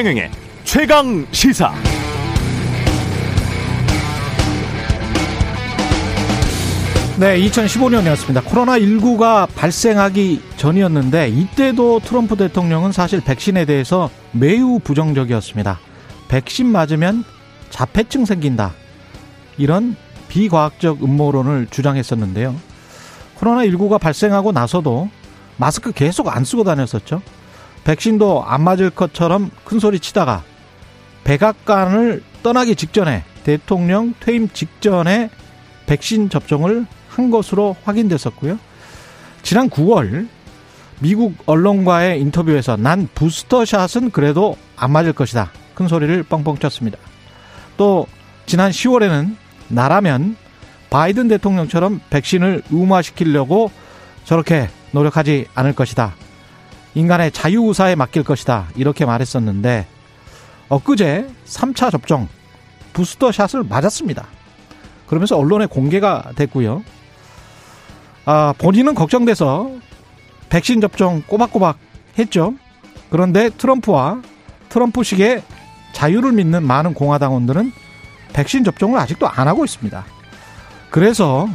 최경영의 최강 시사. 네, 2015년이었습니다. 코로나19가 발생하기 전이었는데 이때도 트럼프 대통령은 사실 백신에 대해서 매우 부정적이었습니다. 백신 맞으면 자폐증 생긴다. 이런 비과학적 음모론을 주장했었는데요. 코로나19가 발생하고 나서도 마스크 계속 안 쓰고 다녔었죠. 백신도 안 맞을 것처럼 큰 소리 치다가 백악관을 떠나기 직전에 대통령 퇴임 직전에 백신 접종을 한 것으로 확인됐었고요. 지난 9월 미국 언론과의 인터뷰에서 난 부스터샷은 그래도 안 맞을 것이다. 큰 소리를 뻥뻥 쳤습니다. 또 지난 10월에는 나라면 바이든 대통령처럼 백신을 의무화시키려고 저렇게 노력하지 않을 것이다. 인간의 자유의사에 맡길 것이다. 이렇게 말했었는데 엊그제 3차 접종 부스터샷을 맞았습니다. 그러면서 언론에 공개가 됐고요. 아, 본인은 걱정돼서 백신 접종 꼬박꼬박 했죠. 그런데 트럼프와 트럼프식의 자유를 믿는 많은 공화당원들은 백신 접종을 아직도 안 하고 있습니다. 그래서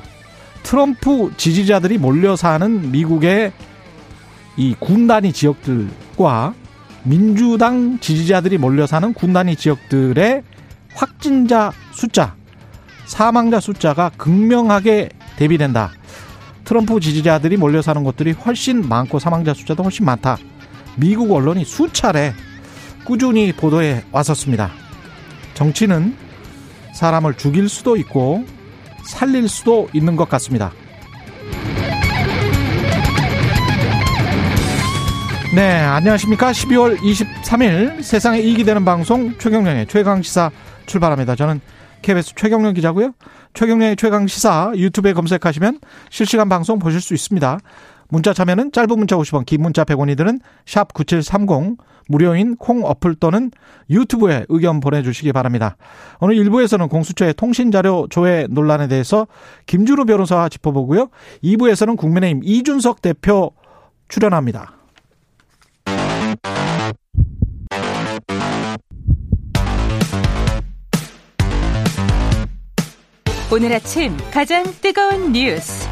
트럼프 지지자들이 몰려 사는 미국의 이 군단위 지역들과 민주당 지지자들이 몰려 사는 군단위 지역들의 확진자 숫자, 사망자 숫자가 극명하게 대비된다. 트럼프 지지자들이 몰려 사는 곳들이 훨씬 많고 사망자 숫자도 훨씬 많다. 미국 언론이 수차례 꾸준히 보도해 왔었습니다. 정치는 사람을 죽일 수도 있고 살릴 수도 있는 것 같습니다. 네, 안녕하십니까. 12월 23일 세상에 이익이 되는 방송 최경령의 최강시사 출발합니다. 저는 KBS 최경령 기자고요. 최경령의 최강 시사 유튜브에 검색하시면 실시간 방송 보실 수 있습니다. 문자 참여는 짧은 문자 50원, 긴 문자 100원이 드는 샵 9730 무료인 콩 어플 또는 유튜브에 의견 보내주시기 바랍니다. 오늘 1부에서는 공수처의 통신자료 조회 논란에 대해서 김준우 변호사와 짚어보고요. 2부에서는 국민의힘 이준석 대표 출연합니다. 오늘 아침 가장 뜨거운 뉴스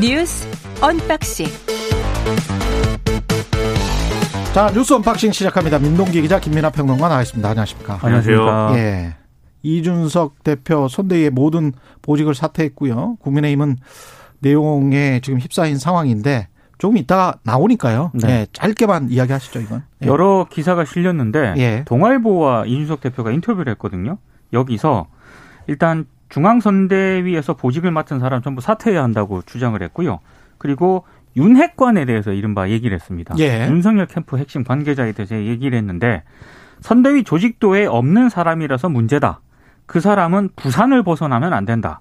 뉴스 언박싱 자 뉴스 언박싱 시작합니다. 민동기 기자 김민아 평론가 나와있습니다. 안녕하십니까? 안녕하세요. 예. 이준석 대표 선대위의 모든 보직을 사퇴했고요. 국민의힘은 내홍에 지금 휩싸인 상황인데 조금 이따가 나오니까요. 네. 예, 짧게만 이야기하시죠 이건. 예. 여러 기사가 실렸는데 예. 동아일보와 이준석 대표가 인터뷰를 했거든요. 여기서 일단 중앙선대위에서 보직을 맡은 사람 전부 사퇴해야 한다고 주장을 했고요. 그리고 윤핵관에 대해서 이른바 얘기를 했습니다. 예. 윤석열 캠프 핵심 관계자에 대해서 얘기를 했는데 선대위 조직도에 없는 사람이라서 문제다. 그 사람은 부산을 벗어나면 안 된다.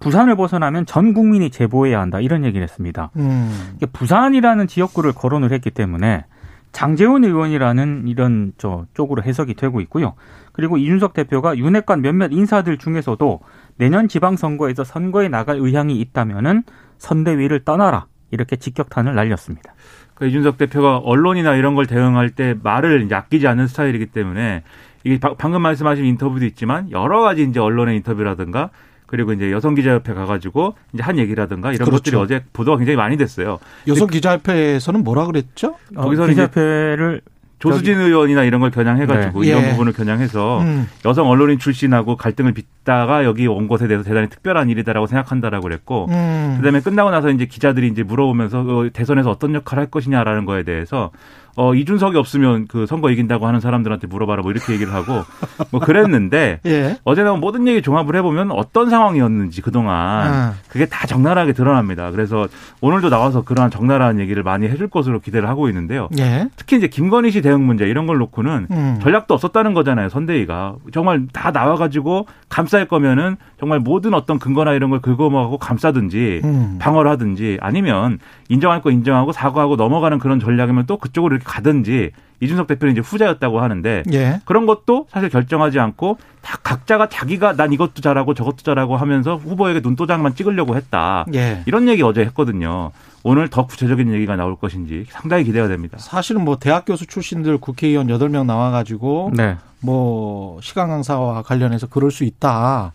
부산을 벗어나면 전 국민이 제보해야 한다. 이런 얘기를 했습니다. 음. 부산이라는 지역구를 거론을 했기 때문에 장재훈 의원이라는 이런 저 쪽으로 해석이 되고 있고요. 그리고 이준석 대표가 윤핵관 몇몇 인사들 중에서도 내년 지방선거에서 선거에 나갈 의향이 있다면은 선대위를 떠나라 이렇게 직격탄을 날렸습니다. 그 이준석 대표가 언론이나 이런 걸 대응할 때 말을 아끼지 않는 스타일이기 때문에 이게 바- 방금 말씀하신 인터뷰도 있지만 여러 가지 이제 언론의 인터뷰라든가 그리고 이제 여성 기자협회 가가지고 이제 한 얘기라든가 이런 그렇죠. 것들이 어제 보도가 굉장히 많이 됐어요. 여성 기자협회에서는 뭐라 그랬죠? 거기서 어, 이제 기자협회를 조수진 의원이나 이런 걸 겨냥해가지고 네. 이런 예. 부분을 겨냥해서 음. 여성 언론인 출신하고 갈등을 빚다가 여기 온 것에 대해서 대단히 특별한 일이다라고 생각한다라고 그랬고 음. 그다음에 끝나고 나서 이제 기자들이 이제 물어보면서 어, 대선에서 어떤 역할을 할 것이냐라는 거에 대해서 어 이준석이 없으면 그 선거 이긴다고 하는 사람들한테 물어봐라 뭐 이렇게 얘기를 하고 뭐 그랬는데 예. 어제 나온 모든 얘기 종합을 해보면 어떤 상황이었는지 그동안 아. 그게 다 적나라하게 드러납니다. 그래서 오늘도 나와서 그러한 적나라한 얘기를 많이 해줄 것으로 기대를 하고 있는데요. 예. 특히 이제 김건희 씨 대응 문제 이런 걸 놓고는 음. 전략도 없었다는 거잖아요. 선대위가 정말 다 나와가지고 감쌀 거면은 정말 모든 어떤 근거나 이런 걸 긁어모아고 감싸든지 음. 방어를 하든지 아니면 인정할 거 인정하고 사과하고 넘어가는 그런 전략이면 또 그쪽으로 이렇게 가든지 이준석 대표는 이제 후자였다고 하는데 예. 그런 것도 사실 결정하지 않고 다 각자가 자기가 난 이것도 잘하고 저것도 잘하고 하면서 후보에게 눈도장만 찍으려고 했다. 예. 이런 얘기 어제 했거든요. 오늘 더 구체적인 얘기가 나올 것인지 상당히 기대가 됩니다. 사실은 뭐 대학 교수 출신들 국회의원 8명 나와 가지고 네. 뭐 시간 강사와 관련해서 그럴 수 있다라고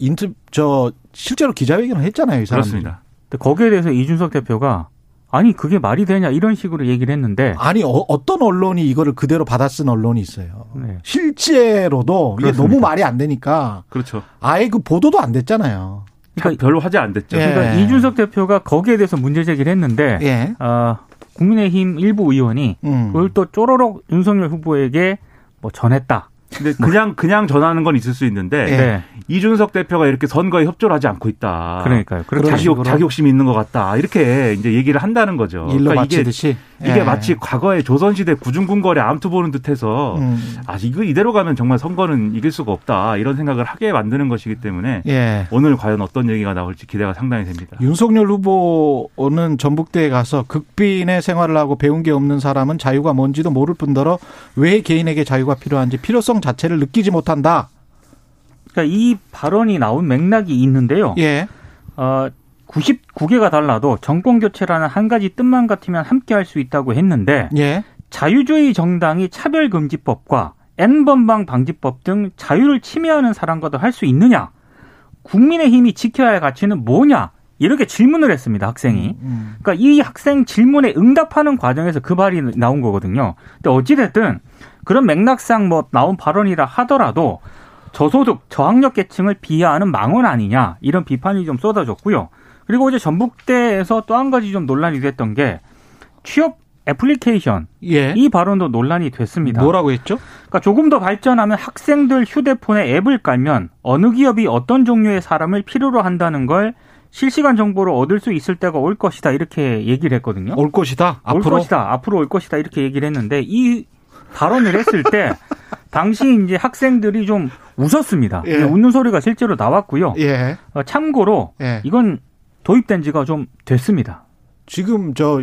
인트 저 실제로 기자회견을 했잖아요, 이 사람들이. 그렇습니다. 근데 거기에 대해서 이준석 대표가 아니 그게 말이 되냐 이런 식으로 얘기를 했는데 아니 어떤 언론이 이거를 그대로 받아쓴 언론이 있어요. 네. 실제로도 이게 그렇습니다. 너무 말이 안 되니까 그렇죠. 아예 그 보도도 안 됐잖아요. 그러니까, 별로 화제 안 됐죠. 예. 그러니까 이준석 대표가 거기에 대해서 문제 제기를 했는데 예. 아, 국민의힘 일부 의원이 음. 그걸 또 쪼로록 윤석열 후보에게 뭐 전했다. 근데 그냥 그냥 전하는 건 있을 수 있는데 예. 네. 이준석 대표가 이렇게 선거에 협조를 하지 않고 있다. 그러니까요. 자기, 욕, 자기 욕심이 있는 것 같다. 이렇게 이제 얘기를 한다는 거죠. 일로 그러니까 마치듯이 이게 예. 마치 과거에 조선시대 구중궁궐에 암투 보는 듯해서 음. 아 이거 이대로 가면 정말 선거는 이길 수가 없다 이런 생각을 하게 만드는 것이기 때문에 예. 오늘 과연 어떤 얘기가 나올지 기대가 상당히 됩니다. 윤석열 후보는 전북대에 가서 극빈의 생활을 하고 배운 게 없는 사람은 자유가 뭔지도 모를 뿐더러 왜 개인에게 자유가 필요한지 필요성 자체를 느끼지 못한다. 그러니까 이 발언이 나온 맥락이 있는데요. 예. 어, 99개가 달라도 정권 교체라는 한 가지 뜻만 같으면 함께 할 수 있다고 했는데 예. 자유주의 정당이 차별금지법과 N번방 방지법 등 자유를 침해하는 사람과도 할 수 있느냐? 국민의힘이 지켜야 할 가치는 뭐냐? 이렇게 질문을 했습니다, 학생이. 음. 그러니까 이 학생 질문에 응답하는 과정에서 그 발이 나온 거거든요. 근데 어찌됐든 그런 맥락상 뭐 나온 발언이라 하더라도 저소득, 저학력 계층을 비하하는 망언 아니냐 이런 비판이 좀 쏟아졌고요. 그리고 어제 전북대에서 또 한 가지 좀 논란이 됐던 게 취업 애플리케이션 예. 이 발언도 논란이 됐습니다. 뭐라고 했죠? 그러니까 조금 더 발전하면 학생들 휴대폰에 앱을 깔면 어느 기업이 어떤 종류의 사람을 필요로 한다는 걸 실시간 정보를 얻을 수 있을 때가 올 것이다 이렇게 얘기를 했거든요. 올 것이다. 올 앞으로 것이다. 앞으로 올 것이다. 이렇게 얘기를 했는데 이 발언을 했을 때 당시 이제 학생들이 좀 웃었습니다. 예. 웃는 소리가 실제로 나왔고요. 예. 어, 참고로 예. 이건 도입된 지가 좀 됐습니다. 지금 저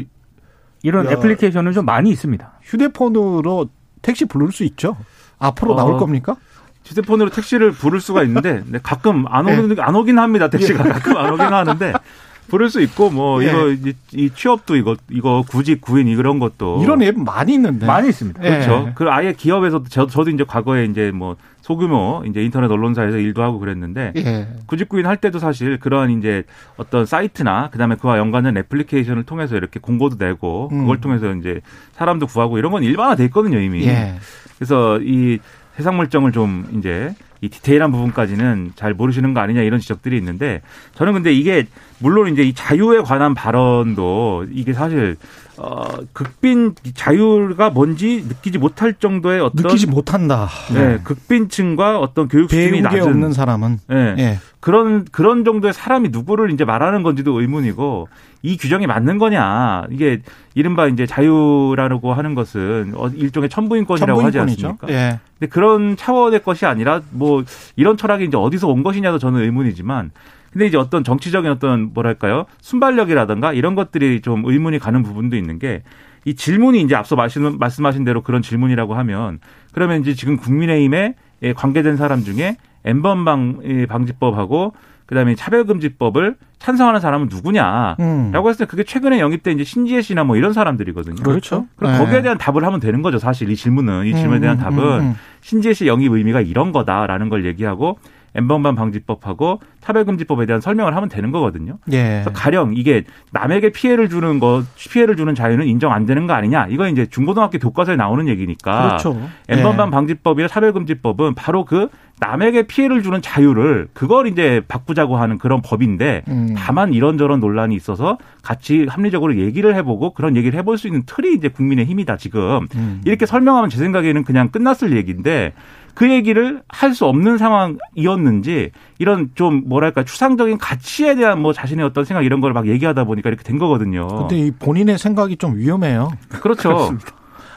이런 야. 애플리케이션은 좀 많이 있습니다. 휴대폰으로 택시 부를 수 있죠. 앞으로 어, 나올 겁니까? 휴대폰으로 택시를 부를 수가 있는데 근데 가끔 안 예. 오긴 안 오긴 합니다. 택시가 가끔 안 오긴 하는데 부를 수 있고 뭐 예. 이거 이, 이 취업도 이거 이거 구직 구인 이런 것도 이런 앱 많이 있는데. 많이 있습니다. 예. 그렇죠. 그 아예 기업에서도 저, 저도 이제 과거에 이제 뭐 소규모 이제 인터넷 언론사에서 일도 하고 그랬는데 예. 구직구인 할 때도 사실 그러한 이제 어떤 사이트나 그다음에 그와 연관된 애플리케이션을 통해서 이렇게 공고도 내고 음. 그걸 통해서 이제 사람도 구하고 이런 건 일반화돼 있거든요 이미. 예. 그래서 이 해상 물정을 좀 이제 이 디테일한 부분까지는 잘 모르시는 거 아니냐 이런 지적들이 있는데 저는 근데 이게 물론 이제 이 자유에 관한 발언도 이게 사실 어 극빈 자유가 뭔지 느끼지 못할 정도의 어떤 느끼지 못한다. 네, 극빈층과 어떤 교육 수준이 낮은 없는 사람은 네, 예. 그런 그런 정도의 사람이 누구를 이제 말하는 건지도 의문이고 이 규정이 맞는 거냐 이게 이른바 이제 자유라고 하는 것은 어, 일종의 천부인권이라고 하지 천부인권이죠. 않습니까? 예. 근데 그런 차원의 것이 아니라 뭐 이런 철학이 이제 어디서 온 것이냐도 저는 의문이지만 근데 이제 어떤 정치적인 어떤 뭐랄까요 순발력이라든가 이런 것들이 좀 의문이 가는 부분도 있는 게 이 질문이 이제 앞서 말씀, 말씀하신 대로 그런 질문이라고 하면 그러면 이제 지금 국민의힘에 예, 관계된 사람 중에 엠번방 예, 방지법하고 그다음에 차별금지법을 찬성하는 사람은 누구냐? 음. 라고 했을 때 그게 최근에 영입된 이제 신지혜 씨나 뭐 이런 사람들이거든요. 그렇죠. 그럼 예. 거기에 대한 답을 하면 되는 거죠. 사실 이 질문은 이 질문에 대한 음, 음, 답은 음, 음. 신지혜 씨 영입 의미가 이런 거다라는 걸 얘기하고 엠번방 방지법하고 차별금지법에 대한 설명을 하면 되는 거거든요. 예. 그래서 가령 이게 남에게 피해를 주는 거 피해를 주는 자유는 인정 안 되는 거 아니냐? 이거 이제 중고등학교 교과서에 나오는 얘기니까. 그렇죠. 엠번방 예. 방지법이나 차별금지법은 바로 그 남에게 피해를 주는 자유를 그걸 이제 바꾸자고 하는 그런 법인데 음. 다만 이런저런 논란이 있어서 같이 합리적으로 얘기를 해보고 그런 얘기를 해볼 수 있는 틀이 이제 국민의 힘이다 지금 음. 이렇게 설명하면 제 생각에는 그냥 끝났을 얘기인데 그 얘기를 할 수 없는 상황이었는지 이런 좀 뭐랄까 추상적인 가치에 대한 뭐 자신의 어떤 생각 이런 걸 막 얘기하다 보니까 이렇게 된 거거든요. 근데 이 본인의 생각이 좀 위험해요. 그렇죠.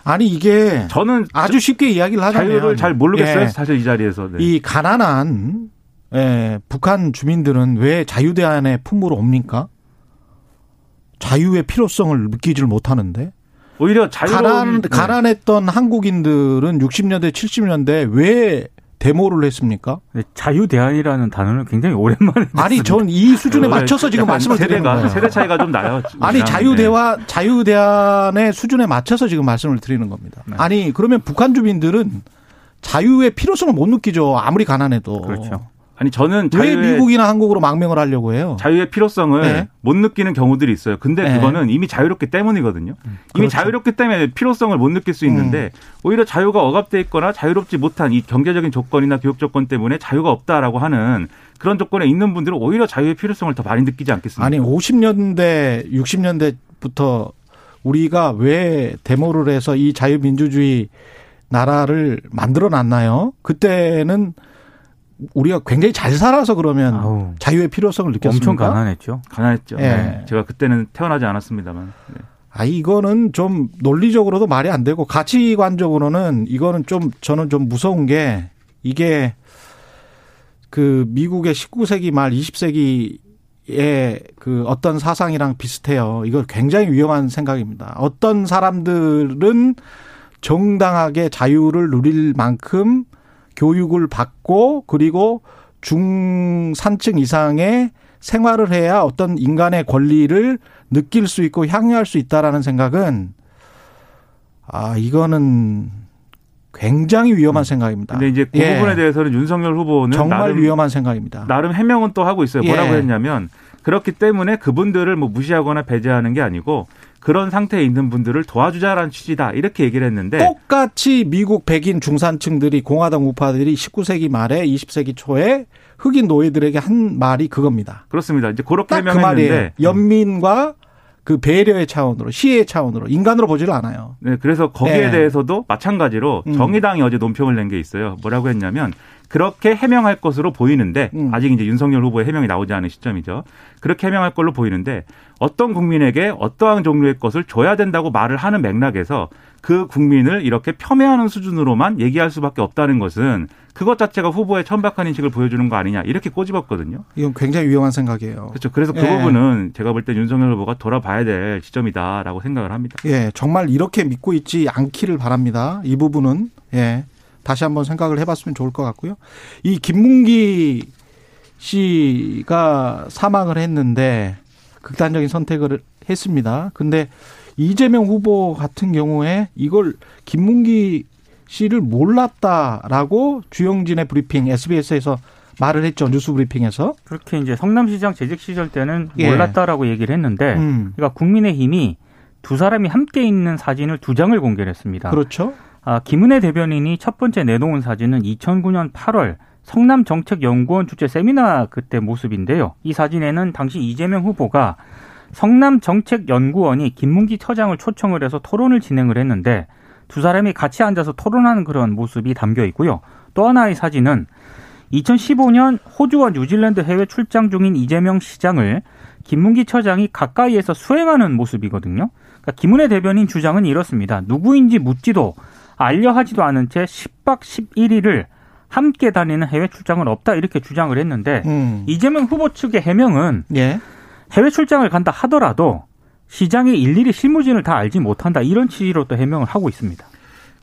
아니 이게 저는 아주 쉽게 이야기를 하자면 자유를 잘 모르겠어요. 예. 사실 이 자리에서. 네. 이 가난한 예, 북한 주민들은 왜 자유대안의 품으로 옵니까? 자유의 필요성을 느끼지를 못하는데 오히려 자유로운 가난, 네. 가난했던 한국인들은 60년대, 70년대 왜 데모를 했습니까? 네, 자유 대안이라는 단어는 굉장히 오랜만에 아니, 전 이 수준에 원래 맞춰서 지금 약간 말씀을 드리는 거예요. 세대 차이가 좀 나요. 아니 우리랑. 자유 대화 자유 대안의 수준에 맞춰서 지금 말씀을 드리는 겁니다. 네. 아니 그러면 북한 주민들은 자유의 필요성을 못 느끼죠. 아무리 가난해도. 그렇죠. 아니 저는 왜 자유의 미국이나 한국으로 망명을 하려고 해요? 자유의 필요성을 네. 못 느끼는 경우들이 있어요. 근데 네. 그거는 이미 자유롭기 때문이거든요. 이미 그렇죠. 자유롭기 때문에 필요성을 못 느낄 수 있는데 오히려 자유가 억압돼 있거나 자유롭지 못한 이 경제적인 조건이나 교육 조건 때문에 자유가 없다라고 하는 그런 조건에 있는 분들은 오히려 자유의 필요성을 더 많이 느끼지 않겠습니까? 아니 50년대 60년대부터 우리가 왜 데모를 해서 이 자유민주주의 나라를 만들어 놨나요? 그때는 우리가 굉장히 잘 살아서 그러면 아우, 자유의 필요성을 느꼈습니까? 엄청 가난했죠. 가난했죠. 예. 네. 제가 그때는 태어나지 않았습니다만. 네. 아, 이거는 좀 논리적으로도 말이 안 되고 가치관적으로는 이거는 좀 저는 좀 무서운 게 이게 그 미국의 19세기 말 20세기의 그 어떤 사상이랑 비슷해요. 이거 굉장히 위험한 생각입니다. 어떤 사람들은 정당하게 자유를 누릴 만큼 교육을 받고 그리고 중산층 이상의 생활을 해야 어떤 인간의 권리를 느낄 수 있고 향유할 수 있다라는 생각은 아 이거는 굉장히 위험한 생각입니다. 근데 이제 그 예. 부분에 대해서는 윤석열 후보는 정말 나름, 위험한 생각입니다. 나름 해명은 또 하고 있어요. 뭐라고 예. 했냐면 그렇기 때문에 그분들을 뭐 무시하거나 배제하는 게 아니고 그런 상태에 있는 분들을 도와주자라는 취지다 이렇게 얘기를 했는데 똑같이 미국 백인 중산층들이 공화당 우파들이 19세기 말에 20세기 초에 흑인 노예들에게 한 말이 그겁니다. 그렇습니다. 이제 그렇게 딱 그. 해명했는데 연민과 그 배려의 차원으로 시혜의 차원으로 인간으로 보지를 않아요. 네, 그래서 거기에 네. 대해서도 마찬가지로 음. 정의당이 어제 논평을 낸 게 있어요. 뭐라고 했냐면 그렇게 해명할 것으로 보이는데 음. 아직 이제 윤석열 후보의 해명이 나오지 않은 시점이죠. 그렇게 해명할 걸로 보이는데 어떤 국민에게 어떠한 종류의 것을 줘야 된다고 말을 하는 맥락에서 그 국민을 이렇게 폄훼하는 수준으로만 얘기할 수밖에 없다는 것은 그것 자체가 후보의 천박한 인식을 보여주는 거 아니냐 이렇게 꼬집었거든요. 이건 굉장히 위험한 생각이에요. 그렇죠. 그래서 그 예. 부분은 제가 볼 때 윤석열 후보가 돌아봐야 될 시점이다라고 생각을 합니다. 예, 정말 이렇게 믿고 있지 않기를 바랍니다. 이 부분은 예. 다시 한번 생각을 해봤으면 좋을 것 같고요. 이 김문기 씨가 사망을 했는데 극단적인 선택을 했습니다. 근데 이재명 후보 같은 경우에 이걸 김문기 씨를 몰랐다라고 주영진의 브리핑 SBS에서 말을 했죠. 뉴스 브리핑에서. 그렇게 이제 성남시장 재직 시절 때는 예. 몰랐다라고 얘기를 했는데, 음. 그러니까 국민의힘이 두 사람이 함께 있는 사진을 두 장을 공개를 했습니다. 그렇죠. 아, 김은혜 대변인이 첫 번째 내놓은 사진은 2009년 8월 성남 정책연구원 주최 세미나 그때 모습인데요. 이 사진에는 당시 이재명 후보가 성남 정책연구원이 김문기 처장을 초청을 해서 토론을 진행을 했는데 두 사람이 같이 앉아서 토론하는 그런 모습이 담겨 있고요. 또 하나의 사진은 2015년 호주와 뉴질랜드 해외 출장 중인 이재명 시장을 김문기 처장이 가까이에서 수행하는 모습이거든요. 그러니까 김은혜 대변인 주장은 이렇습니다. 누구인지 묻지도 알려하지도 않은 채 10박 11일을 함께 다니는 해외 출장은 없다 이렇게 주장을 했는데 음. 이재명 후보 측의 해명은 예. 해외 출장을 간다 하더라도 시장이 일일이 실무진을 다 알지 못한다 이런 취지로 또 해명을 하고 있습니다.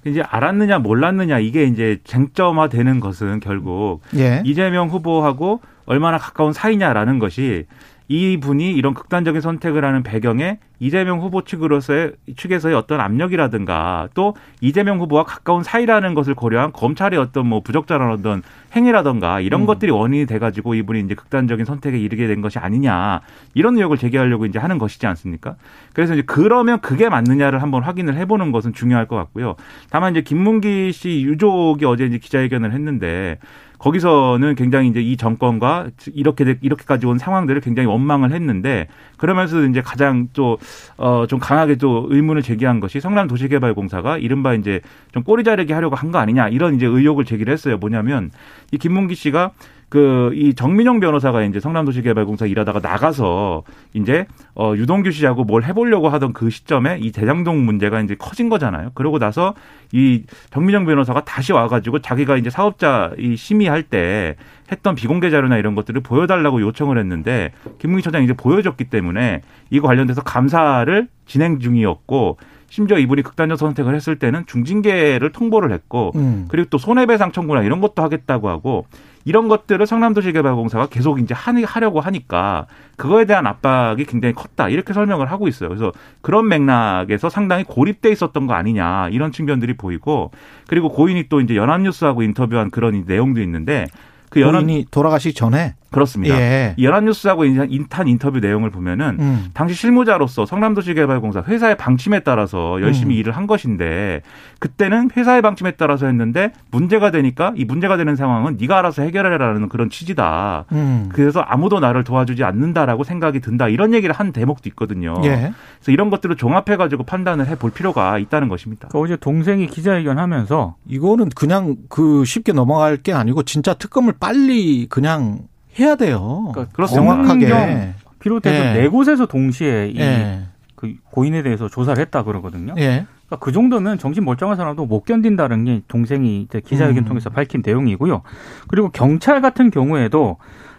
이제 알았느냐 몰랐느냐 이게 이제 쟁점화되는 것은 결국 예. 이재명 후보하고 얼마나 가까운 사이냐라는 것이 이 분이 이런 극단적인 선택을 하는 배경에 이재명 후보 측으로서의 측에서의 어떤 압력이라든가 또 이재명 후보와 가까운 사이라는 것을 고려한 검찰의 어떤 뭐 부적절한 어떤 행위라든가 이런 음. 것들이 원인이 돼가지고 이분이 이제 극단적인 선택에 이르게 된 것이 아니냐 이런 의혹을 제기하려고 이제 하는 것이지 않습니까? 그래서 이제 그러면 그게 맞느냐를 한번 확인을 해보는 것은 중요할 것 같고요. 다만 이제 김문기 씨 유족이 어제 이제 기자회견을 했는데 거기서는 굉장히 이제 이 정권과 이렇게 돼- 이렇게까지 온 상황들을 굉장히 원망을 했는데 그러면서 이제 가장 또어좀 강하게 또 의문을 제기한 것이 성남 도시개발공사가 이른바 이제 좀 꼬리 자르기 하려고 한 거 아니냐 이런 이제 의혹을 제기를 했어요. 뭐냐면 이 김문기 씨가 그 이 정민용 변호사가 이제 성남도시개발공사 일하다가 나가서 이제 어 유동규 씨하고 뭘 해보려고 하던 그 시점에 이 대장동 문제가 이제 커진 거잖아요. 그러고 나서 이 정민용 변호사가 다시 와가지고 자기가 이제 사업자 이 심의할 때 했던 비공개 자료나 이런 것들을 보여달라고 요청을 했는데 김문기 처장이 이제 보여줬기 때문에 이거 관련돼서 감사를 진행 중이었고 심지어 이분이 극단적 선택을 했을 때는 중징계를 통보를 했고 음. 그리고 또 손해배상 청구나 이런 것도 하겠다고 하고 이런 것들을 성남도시개발공사가 계속 이제 하려고 하니까 그거에 대한 압박이 굉장히 컸다 이렇게 설명을 하고 있어요. 그래서 그런 맥락에서 상당히 고립돼 있었던 거 아니냐 이런 측면들이 보이고 그리고 고인이 또 이제 연합뉴스하고 인터뷰한 그런 내용도 있는데 그 연합 본인이 돌아가시기 전에 그렇습니다. 예. 이 연합뉴스하고 인탄 인터뷰 내용을 보면은 음. 당시 실무자로서 성남도시개발공사 회사의 방침에 따라서 열심히 음. 일을 한 것인데 그때는 회사의 방침에 따라서 했는데 문제가 되니까 이 문제가 되는 상황은 네가 알아서 해결해라라는 그런 취지다. 음. 그래서 아무도 나를 도와주지 않는다라고 생각이 든다. 이런 얘기를 한 대목도 있거든요. 예. 그래서 이런 것들을 종합해 가지고 판단을 해볼 필요가 있다는 것입니다. 그 어제 동생이 기자회견하면서 이거는 그냥 그 쉽게 넘어갈 게 아니고 진짜 특검을 빨리 그냥 해야 돼요. 그러니까 그렇습니다. 정확하게. 검경 비롯해서 예. 네 곳에서 동시에 이 예. 그 고인에 대해서 조사를 했다 그러거든요. 예. 그러니까 그 정도면 정신 멀쩡한 사람도 못 견딘다는 게 동생이 이제 기자회견 음. 통해서 밝힌 내용이고요. 그리고 경찰 같은 경우에도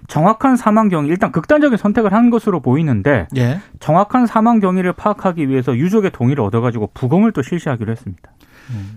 정확한 사망 경위 일단 극단적인 선택을 한 것으로 보이는데 예. 정확한 사망 경위를 파악하기 위해서 유족의 동의를 얻어가지고 부검을 또 실시하기로 했습니다.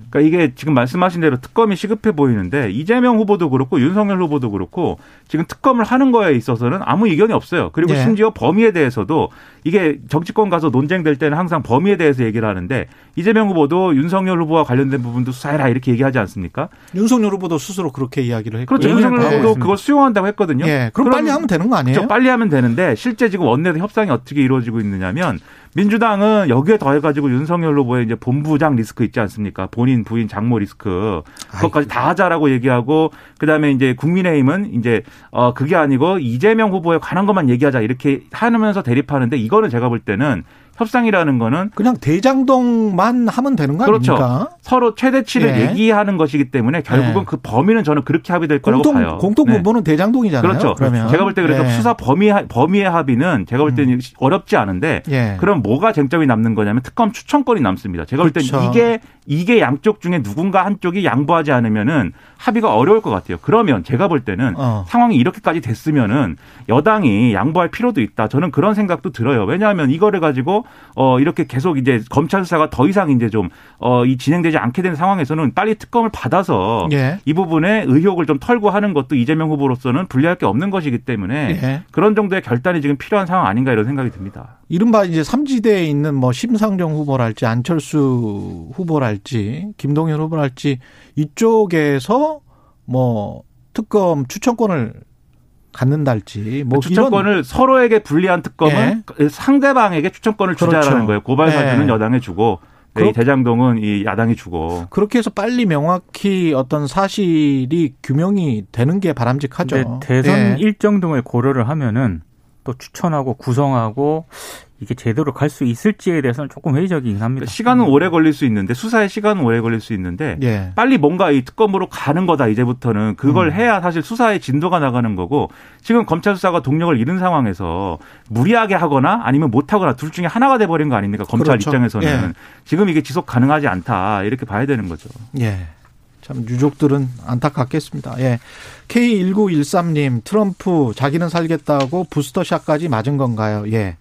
그러니까 이게 지금 말씀하신 대로 특검이 시급해 보이는데 이재명 후보도 그렇고 윤석열 후보도 그렇고 지금 특검을 하는 거에 있어서는 아무 이견이 없어요. 그리고 네. 심지어 범위에 대해서도 이게 정치권 가서 논쟁될 때는 항상 범위에 대해서 얘기를 하는데 이재명 후보도 윤석열 후보와 관련된 부분도 수사해라 이렇게 얘기하지 않습니까? 윤석열 후보도 스스로 그렇게 이야기를 했고. 그렇죠. 예, 윤석열 네. 후보도 알겠습니다. 그걸 수용한다고 했거든요. 예. 그럼 빨리 하면 되는 거 아니에요? 그렇죠. 빨리 하면 되는데 실제 지금 원내에서 협상이 어떻게 이루어지고 있느냐면 민주당은 여기에 더해가지고 윤석열 후보의 이제 본부장 리스크 있지 않습니까? 본인 부인 장모 리스크 그것까지 다 하자라고 얘기하고 그다음에 이제 국민의힘은 이제 어 그게 아니고 이재명 후보에 관한 것만 얘기하자 이렇게 하면서 대립하는데 이거는 제가 볼 때는 협상이라는 거는 그냥 대장동만 하면 되는 거 그렇죠. 아닙니까? 서로 최대치를 예. 얘기하는 것이기 때문에 결국은 예. 그 범위는 저는 그렇게 합의될 거라고 공통 봐요. 공통 네. 분모는 대장동이잖아요. 그렇죠. 그러면 제가 볼 때 그래서 예. 수사 범위 범위의 합의는 제가 볼 때는 어렵지 않은데 예. 그럼 뭐가 쟁점이 남는 거냐면 특검 추천권이 남습니다. 제가 볼 때는 그렇죠. 이게 이게 양쪽 중에 누군가 한쪽이 양보하지 않으면은 합의가 어려울 것 같아요. 그러면 제가 볼 때는 어. 상황이 이렇게까지 됐으면은 여당이 양보할 필요도 있다. 저는 그런 생각도 들어요. 왜냐하면 이거를 가지고 어 이렇게 계속 이제 검찰 수사가 더 이상 이제 좀어이 진행되지 않게 된 상황에서는 빨리 특검을 받아서 예. 이 부분에 의혹을 좀 털고 하는 것도 이재명 후보로서는 불리할 게 없는 것이기 때문에 예. 그런 정도의 결단이 지금 필요한 상황 아닌가 이런 생각이 듭니다. 이른바 이제 삼지대에 있는 뭐 심상정 후보랄지 안철수 후보랄지 김동연 후보랄지 이쪽에서 뭐 특검 추천권을 갖는달지 뭐 추천권을 이런 서로에게 불리한 특검은 상대방에게 추천권을 주자라는 그렇죠. 거예요. 고발 사주는 네. 여당에 주고 네, 이 대장동은 이 야당이 주고. 그렇게 해서 빨리 명확히 어떤 사실이 규명이 되는 게 바람직하죠. 대선 예. 일정 등을 고려를 하면은 또 추천하고 구성하고 이게 제대로 갈 수 있을지에 대해서는 조금 회의적이긴 합니다. 그러니까 시간은 오래 걸릴 수 있는데 수사의 시간은 오래 걸릴 수 있는데 예. 빨리 뭔가 이 특검으로 가는 거다 이제부터는 그걸 음. 해야 사실 수사의 진도가 나가는 거고 지금 검찰 수사가 동력을 잃은 상황에서 무리하게 하거나 아니면 못 하거나 둘 중에 하나가 돼 버린 거 아닙니까 검찰 그렇죠. 입장에서는 예. 지금 이게 지속 가능하지 않다 이렇게 봐야 되는 거죠. 예. 참 유족들은 안타깝겠습니다. 예. K1913님 트럼프 자기는 살겠다고 부스터샷까지 맞은 건가요? 예.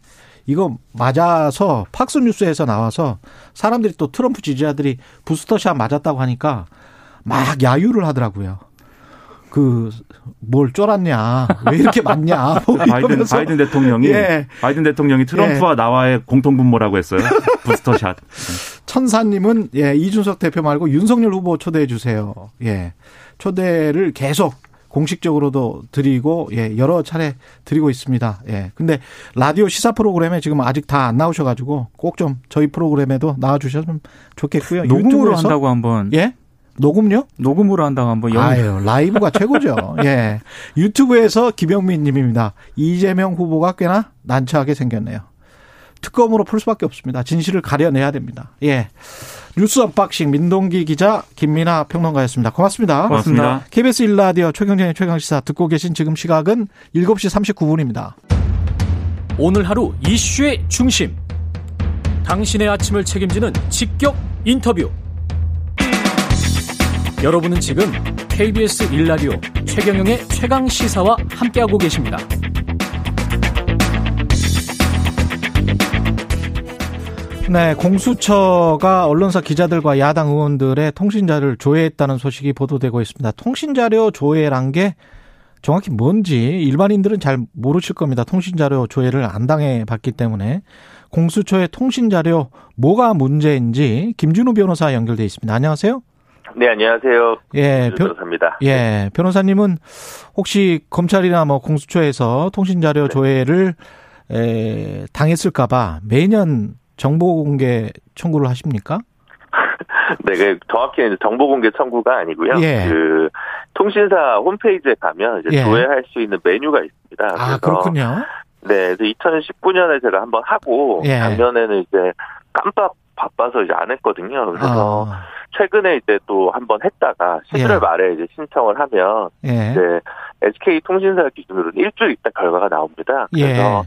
이거 맞아서 팍스뉴스에서 나와서 사람들이 또 트럼프 지지자들이 부스터샷 맞았다고 하니까 막 야유를 하더라고요. 그 뭘 쫄았냐? 왜 이렇게 맞냐? 뭐 바이든. 바이든 대통령이 예. 바이든 대통령이 트럼프와 나와의 공통 분모라고 했어요. 부스터샷. 천사님은 예 이준석 대표 말고 윤석열 후보 초대해 주세요. 예 초대를 계속 공식적으로도 드리고 예 여러 차례 드리고 있습니다. 예 근데 라디오 시사 프로그램에 지금 아직 다 안 나오셔 가지고 꼭 좀 저희 프로그램에도 나와 주셨으면 좋겠고요. 녹음으로 한다고 한번 예 녹음요? 녹음으로 한다고 한번 영 아유 라이브가 최고죠. 예 유튜브에서 김영민 님입니다. 이재명 후보가 꽤나 난처하게 생겼네요. 특검으로 풀 수밖에 없습니다. 진실을 가려내야 됩니다. 예. 뉴스 언박싱 민동기 기자 김민아 평론가였습니다. 고맙습니다. 고맙습니다. KBS 1라디오 최경영의 최강시사 듣고 계신 지금 시각은 7시 39분입니다. 오늘 하루 이슈의 중심. 당신의 아침을 책임지는 직격 인터뷰. 여러분은 지금 KBS 1라디오 최경영의 최강 시사와 함께하고 계십니다. 네, 공수처가 언론사 기자들과 야당 의원들의 통신자를 조회했다는 소식이 보도되고 있습니다. 통신 자료 조회란 게 정확히 뭔지 일반인들은 잘 모르실 겁니다. 통신 자료 조회를 안 당해 봤기 때문에 공수처의 통신 자료 뭐가 문제인지 김준우 변호사 연결돼 있습니다. 안녕하세요. 네, 안녕하세요. 예, 변, 변호사입니다. 예, 변호사님은 혹시 검찰이나 뭐 공수처에서 통신 자료 네. 조회를 에, 당했을까봐 매년 정보 공개 청구를 하십니까? 네, 그 정확히는 정보 공개 청구가 아니고요. 예. 그 통신사 홈페이지에 가면 이제 예. 조회할 수 있는 메뉴가 있습니다. 아, 그렇군요. 네, 2019년에 제가 한번 하고 예. 작년에는 이제 깜빡 바빠서 이제 안 했거든요. 그래서 아, 최근에 이제 또 한 번 했다가 11월 예. 말에 이제 신청을 하면 예. 이제 SK 통신사 기준으로는 일주일 있다 결과가 나옵니다. 예. 그래서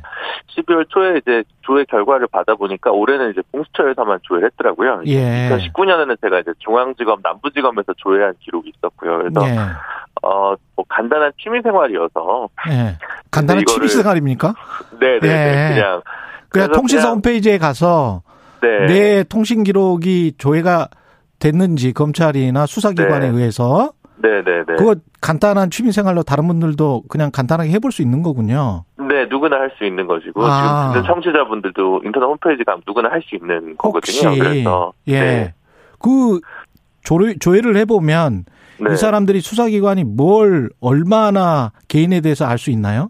12월 초에 이제 조회 결과를 받아 보니까 올해는 이제 공수처에서만 조회를 했더라고요. 예. 2019년에는 제가 이제 중앙지검, 남부지검에서 조회한 기록이 있었고요. 그래서 예. 어, 뭐 간단한 취미 생활이어서 예. 간단한 취미 생활입니까? 네네 예. 그냥 그냥 통신사 그냥- 홈페이지에 가서 네. 내 통신 기록이 조회가 됐는지 검찰이나 수사기관에 네. 의해서 네네네. 그거 간단한 취미 생활로 다른 분들도 그냥 간단하게 해볼 수 있는 거군요. 네, 누구나 할 수 있는 것이고 아. 지금 듣는 청취자분들도 인터넷 홈페이지 가면 누구나 할 수 있는 혹시 거거든요. 그래서 예. 네. 그 조회, 조회를 해보면 네. 이 사람들이 수사기관이 뭘 얼마나 개인에 대해서 알 수 있나요?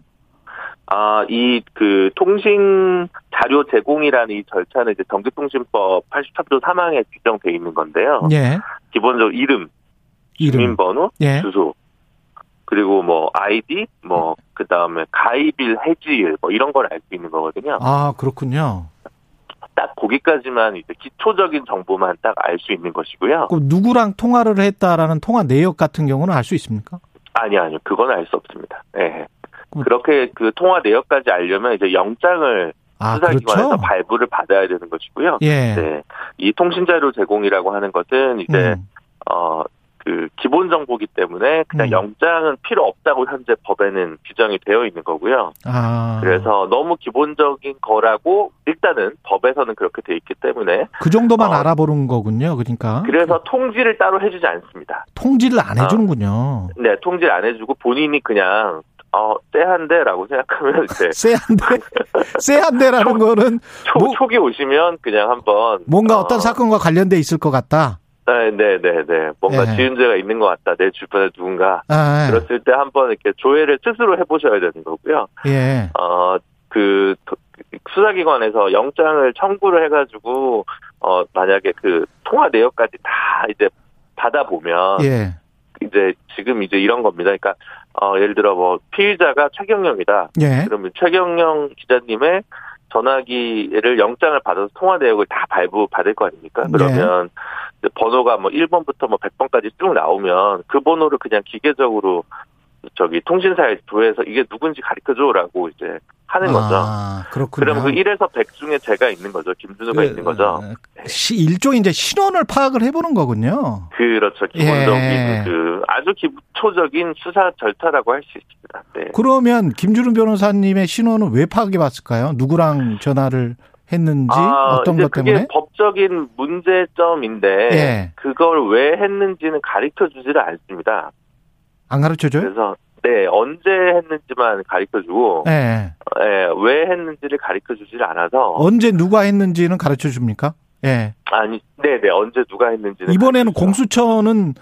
아, 이 그 통신 자료 제공이라는 이 절차는 이제 정기통신법 83조 3항에 규정돼 있는 건데요. 예. 기본적으로 이름, 이름. 주민번호, 예. 주소, 그리고 뭐 아이디, 뭐 그다음에 가입일, 해지일 뭐 이런 걸 알 수 있는 거거든요. 아 그렇군요. 딱 거기까지만 이제 기초적인 정보만 딱 알 수 있는 것이고요. 그럼 누구랑 통화를 했다라는 통화 내역 같은 경우는 알 수 있습니까? 아니 아니요, 그건 알 수 없습니다. 네. 그럼- 그렇게 그 통화 내역까지 알려면 이제 영장을 아 수사기관에서 그렇죠. 발부를 받아야 되는 것이고요. 예. 네. 이 통신자료 제공이라고 하는 것은 이제 음. 어그 기본 정보기 때문에 그냥 음. 영장은 필요 없다고 현재 법에는 규정이 되어 있는 거고요. 아. 그래서 너무 기본적인 거라고 일단은 법에서는 그렇게 돼 있기 때문에 그 정도만 어. 알아보는 거군요. 그러니까 그래서 통지를 따로 해주지 않습니다. 통지를 안 해주는군요. 네, 통지를 안 해주고 본인이 그냥 어 쎄한데라고 생각하면 이제 쎄한데 쎄한데라는 거는 초, 뭐- 초기 오시면 그냥 한번 뭔가 어, 어떤 사건과 관련돼 있을 것 같다. 네, 네, 네, 네. 뭔가 예. 지은 죄가 있는 것 같다. 내 주변에 누군가 아, 그랬을 때 한번 이렇게 조회를 스스로 해보셔야 되는 거고요. 예. 어, 그, 도- 수사기관에서 영장을 청구를 해가지고, 어, 만약에 그 통화 내역까지 다 이제 받아보면, 예. 이제 지금 이제 이런 겁니다. 그러니까, 어, 예를 들어 뭐, 피의자가 최경영이다. 예. 그러면 최경영 기자님의 전화기를 영장을 받아서 통화 내역을 다 발부 받을 거 아닙니까? 네. 그러면 이제 번호가 뭐 1번부터 뭐 100번까지 쭉 나오면 그 번호를 그냥 기계적으로 저기 통신사에 조회해서 이게 누군지 가르쳐 줘라고 이제 하는 거죠. 아, 그렇군요. 그러면 그 1에서 100 중에 제가 있는 거죠. 김준우가 그, 있는 거죠. 어, 시, 일종의 이제 신원을 파악을 해보는 거군요. 그렇죠. 기본적인 예. 그 아주 기초적인 수사 절차라고 할 수 있습니다. 네. 그러면 김주름 변호사님의 신원은 왜 파악해 봤을까요? 누구랑 전화를 했는지 아, 어떤 것 그게 때문에? 법적인 문제점인데 예. 그걸 왜 했는지는 가르쳐 주지를 않습니다. 안 가르쳐 줘요? 그래서 네 언제 했는지만 가르쳐 주고 예. 예, 왜 했는지를 가르쳐 주지를 않아서 언제 누가 했는지는 가르쳐 줍니까? 예. 아니 네네 언제 누가 했는지는 이번에는 가르쳐 주죠. 공수처는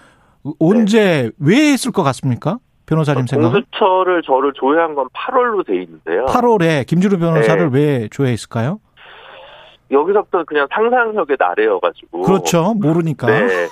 언제 왜 했을 것 같습니까? 변호사님 생각은? 공수처를 저를 조회한 건 8월로 돼 있는데요. 8월에 김주름 변호사를 네. 왜 조회했을까요? 여기서부터 그냥 상상력의 나래여가지고 그렇죠. 모르니까. 네.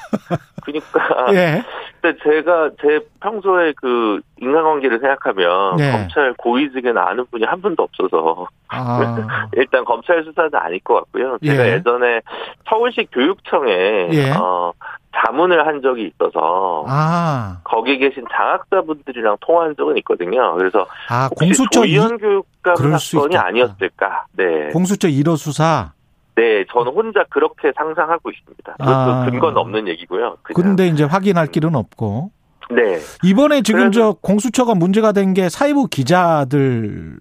그러니까 예. 근데 제가 제 평소에 그 인간관계를 생각하면 네. 검찰 고위직에는 아는 분이 한 분도 없어서 아. 일단 검찰 수사는 아닐 것 같고요. 제가 예. 예. 전에 서울시 교육청에 예. 어, 자문을 한 적이 있어서 아. 거기 계신 장학사분들이랑 통화한 적은 있거든요. 그래서 아, 공수처 이, 조희연 교육감 그럴 수 사건이. 아니었을까? 네, 공수처 1호 수사. 네, 저는 혼자 그렇게 상상하고 있습니다. 그것도 아. 근거는 없는 얘기고요. 그냥. 근데 이제 확인할 길은 없고. 네, 이번에 지금 저 공수처가 문제가 된 게 사이버 기자들을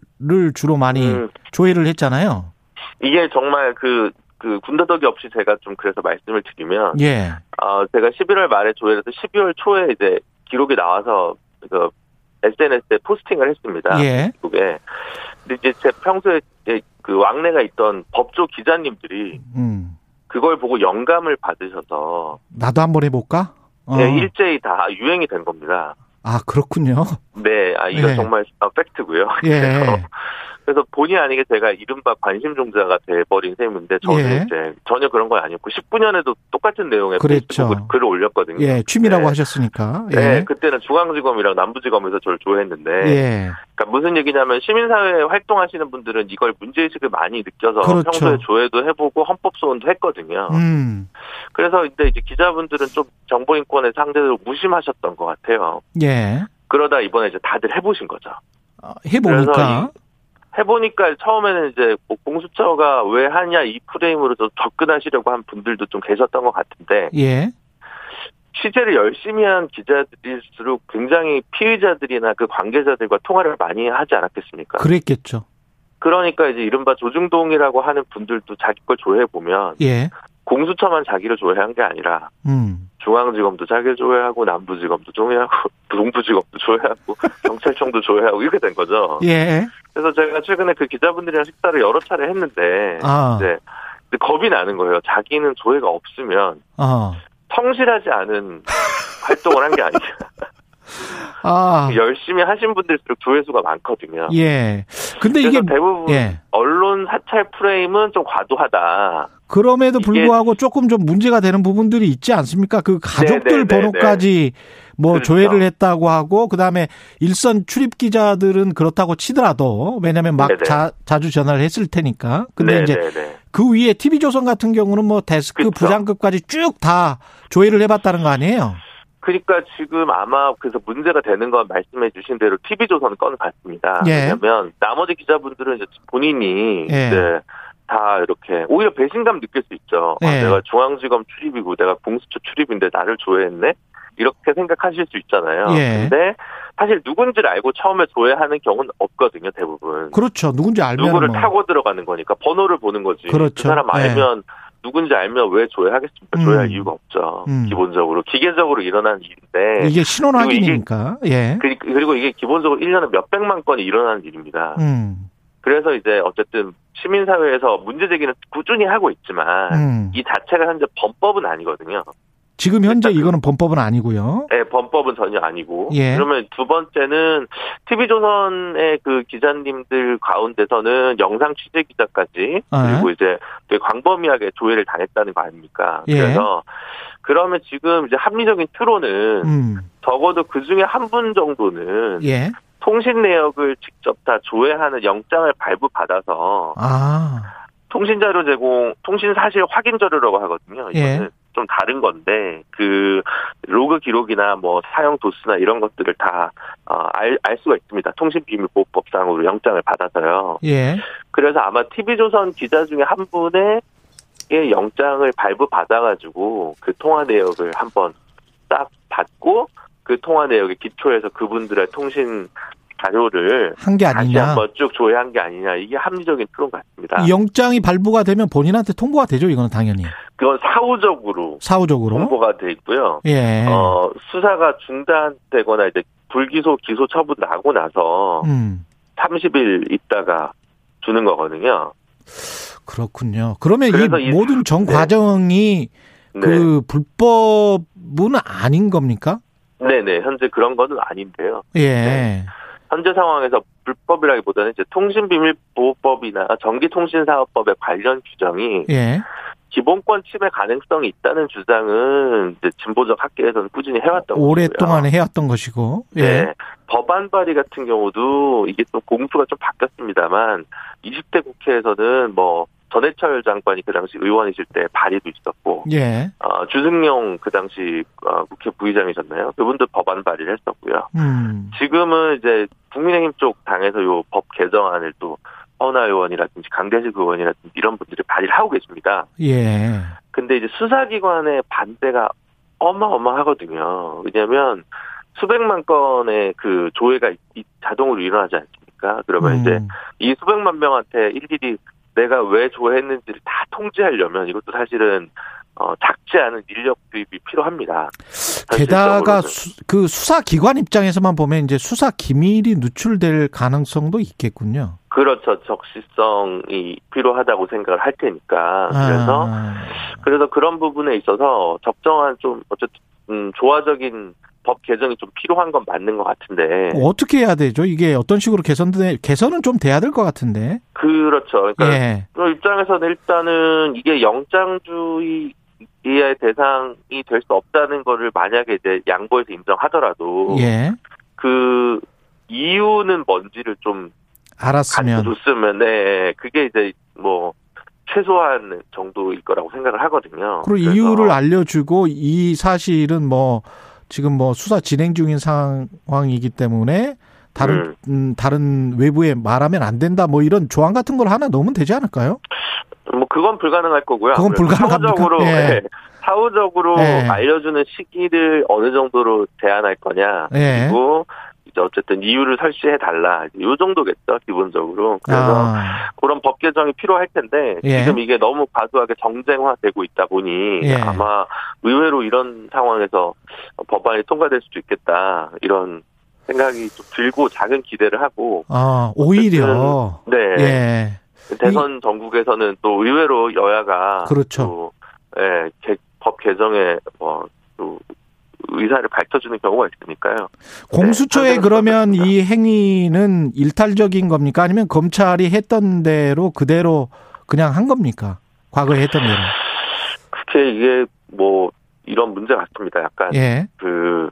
주로 많이 음, 조회를 했잖아요. 이게 정말 그 그 군더더기 없이 제가 좀 그래서 말씀을 드리면 예. 어 제가 11월 말에 조회해서 12월 초에 이제 기록이 나와서 그 SNS에 포스팅을 했습니다. 예. 쪽에. 근데 이제 제 평소에 그 왕래가 있던 법조 기자님들이 음. 그걸 보고 영감을 받으셔서 나도 한번 해볼까? 어. 네, 일제히 다 유행이 된 겁니다. 아, 그렇군요. 네, 아 이거 예. 정말 아, 팩트고요. 예. 그래서, 본의 아니게 제가 이른바 관심 종자가 돼버린 셈인데 저는 예. 이제 전혀 그런 건 아니었고 19년에도 똑같은 내용의. 페이스북 글을 올렸거든요. 예, 취미라고 네. 하셨으니까. 예. 네, 그때는 중앙지검이랑 남부지검에서 저를 조회했는데 예. 그러니까 무슨 얘기냐면 시민사회에 활동하시는 분들은 이걸 문제의식을 많이 느껴서 그렇죠. 평소에 조회도 해보고 헌법소원도 했거든요. 음. 그래서 근데 이제 기자분들은 좀 정보인권에 상대적으로 무심하셨던 것 같아요. 예. 그러다 이번에 이제 다들 해보신 거죠. 어, 해보니까. 해보니까 처음에는 이제 뭐 공수처가 왜 하냐 이 프레임으로 좀 접근하시려고 한 분들도 좀 계셨던 것 같은데 예. 취재를 열심히 한 기자들일수록 굉장히 피의자들이나 그 관계자들과 통화를 많이 하지 않았겠습니까? 그랬겠죠. 그러니까 이제 이른바 조중동이라고 하는 분들도 자기 걸 조회해 보면 예. 공수처만 자기를 조회한 게 아니라 음. 중앙지검도 자기를 조회하고 남부지검도 조회하고 동부지검도 조회하고 경찰청도 조회하고 이렇게 된 거죠. 예. 그래서 제가 최근에 그 기자분들이랑 식사를 여러 차례 했는데 아. 이제 겁이 나는 거예요. 자기는 조회가 없으면 어. 성실하지 않은 활동을 한 게 아니냐. 아. 열심히 하신 분들일수록 조회수가 많거든요. 예. 근데 이게 대부분 예. 언론 사찰 프레임은 좀 과도하다. 그럼에도 불구하고 조금 좀 문제가 되는 부분들이 있지 않습니까? 그 가족들 네, 네, 네, 번호까지 뭐 그렇죠. 조회를 했다고 하고 그다음에 일선 출입 기자들은 그렇다고 치더라도 왜냐하면 막 네, 네. 자, 자주 전화를 했을 테니까. 근데 네, 이제 네, 네. 그 위에 TV조선 같은 경우는 뭐 데스크 그쵸. 부장급까지 쭉 다 조회를 해봤다는 거 아니에요? 그러니까 지금 아마 그래서 문제가 되는 건 말씀해 주신 대로 TV조선 건 같습니다. 예. 왜냐하면 나머지 기자분들은 이제 본인이 예. 이제 다 이렇게 오히려 배신감 느낄 수 있죠. 아, 예. 내가 중앙지검 출입이고 내가 공수처 출입인데 나를 조회했네? 이렇게 생각하실 수 있잖아요. 예. 근데 사실 누군지를 알고 처음에 조회하는 경우는 없거든요, 대부분. 그렇죠. 누군지 알면 누구를 뭐. 타고 들어가는 거니까 번호를 보는 거지. 그렇죠. 그 사람 예. 알면 누군지 알면 왜 조회하겠습니까? 음. 조회할 이유가 없죠. 음. 기본적으로 기계적으로 일어나는 일인데 이게 신원 확인이니까. 예. 그리- 그리고 이게 기본적으로 1년에 몇 백만 건이 일어나는 일입니다. 음. 그래서 이제 어쨌든 시민사회에서 문제 제기는 꾸준히 하고 있지만 음. 이 자체가 현재 범법은 아니거든요. 지금 현재 이거는 범법은 아니고요. 네, 범법은 전혀 아니고. 예. 그러면 두 번째는 TV조선의 그 기자님들 가운데서는 영상 취재 기자까지 아. 그리고 이제 되게 광범위하게 조회를 당했다는 거 아닙니까? 예. 그래서 그러면 지금 이제 합리적인 추론은 음. 적어도 그 중에 한 분 정도는 예. 통신 내역을 직접 다 조회하는 영장을 발부 받아서 아. 통신 자료 제공, 통신 사실 확인 자료라고 하거든요. 예. 이거는 좀 다른 건데 그 로그 기록이나 뭐 사용 도수나 이런 것들을 다 어, 알, 알 수가 있습니다. 통신비밀보호법상으로 영장을 받아서요. 예. 그래서 아마 TV조선 기자 중에 한 분의 의 영장을 발부 받아가지고 그 통화 내역을 한번 딱 받고 그 통화 내역에 기초해서 그분들의 통신 자료를 한게 다시 아니냐. 한번 쭉 조회한 게 아니냐 이게 합리적인 추론 같습니다. 이 영장이 발부가 되면 본인한테 통보가 되죠. 이거는 당연히 그건 사후적으로 사후적으로. 통보가 돼 있고요. 예. 어, 수사가 중단되거나 이제 불기소 기소 처분 나고 나서 음. 30일 있다가 주는 거거든요. 그렇군요. 그러면 이 모든 전 네. 과정이 네. 그 불법은 아닌 겁니까? 네네. 현재 그런 거는 아닌데요. 예. 네. 현재 상황에서 불법이라기보다는 이제 통신비밀보호법이나 전기통신사업법의 관련 규정이 예. 기본권 침해 가능성이 있다는 주장은 이제 진보적 학계에서는 꾸준히 해왔던 거고요. 오랫동안 해왔던 것이고. 예. 네. 법안 발의 같은 경우도 이게 또 공수가 좀 바뀌었습니다만 20대 국회에서는 뭐 전해철 장관이 그 당시 의원이실 때 발의도 있었고 예. 어, 주승용 그 당시 어, 국회 부의장이셨나요? 그분도 법안 발의를 했었고요. 음. 지금은 이제 국민의힘 쪽 당에서 요 법 개정안을 또 허나 의원이라든지 강대식 의원이라든지 이런 분들이 발의를 하고 계십니다. 예. 근데 이제 수사기관의 반대가 어마어마하거든요. 왜냐하면 수백만 건의 그 조회가 이- 자동으로 일어나지 않습니까? 그러면 이제 음. 이 수백만 명한테 일일이 내가 왜 조회했는지를 다 통제하려면 이것도 사실은 어, 작지 않은 인력 투입이 필요합니다. 게다가. 수, 그 수사 기관 입장에서만 보면 이제 수사 기밀이 누출될 가능성도 있겠군요. 그렇죠. 적시성이 필요하다고 생각을 할 테니까. 그래서 아, 그래서 그런 부분에 있어서 적정한 좀 어쨌든 음, 조화적인 법 개정이 좀 필요한 건 맞는 것 같은데. 어떻게 해야 되죠? 이게 어떤 식으로 개선돼 개선은 좀 돼야 될 것 같은데. 그렇죠. 그러니까 예. 그 입장에서는 일단은 이게 영장주의의 대상이 될 수 없다는 거를 만약에 이제 양보해서 인정하더라도 예. 그 이유는 뭔지를 좀 알았으면. 가르쳐줬으면 네 그게 이제 뭐 최소한 정도일 거라고 생각을 하거든요. 그리고 이유를 알려주고 이 사실은 뭐 지금 뭐 수사 진행 중인 상황이기 때문에 다른 음, 다른 외부에 말하면 안 된다 뭐 이런 조항 같은 걸 하나 넣으면 되지 않을까요? 뭐 그건 불가능할 거고요. 그건 불가능합니까? 사후적으로 예. 네, 사후적으로 예. 알려주는 시기를 어느 정도로 제한할 거냐 예. 그리고 이제 어쨌든 이유를 설치해 달라 이 정도겠죠 기본적으로 그래서 아, 그런 법 개정이 필요할 텐데 예. 지금 이게 너무 과도하게 정쟁화되고 있다 보니 예. 아마 의외로 이런 상황에서 법안이 통과될 수도 있겠다 이런 생각이 좀 들고 작은 기대를 하고 아 오히려 네 예. 대선 전국에서는 또 의외로 여야가 그렇죠. 또, 예, 개- 법 개정에 뭐 또 의사를 밝혀주는 경우가 있으니까요. 공수처에 네, 그러면 그렇습니다. 이 행위는 일탈적인 겁니까? 아니면 검찰이 했던 대로 그대로 그냥 한 겁니까? 과거에 했던 대로. 그게 이게 뭐 이런 문제 같습니다. 약간 예. 그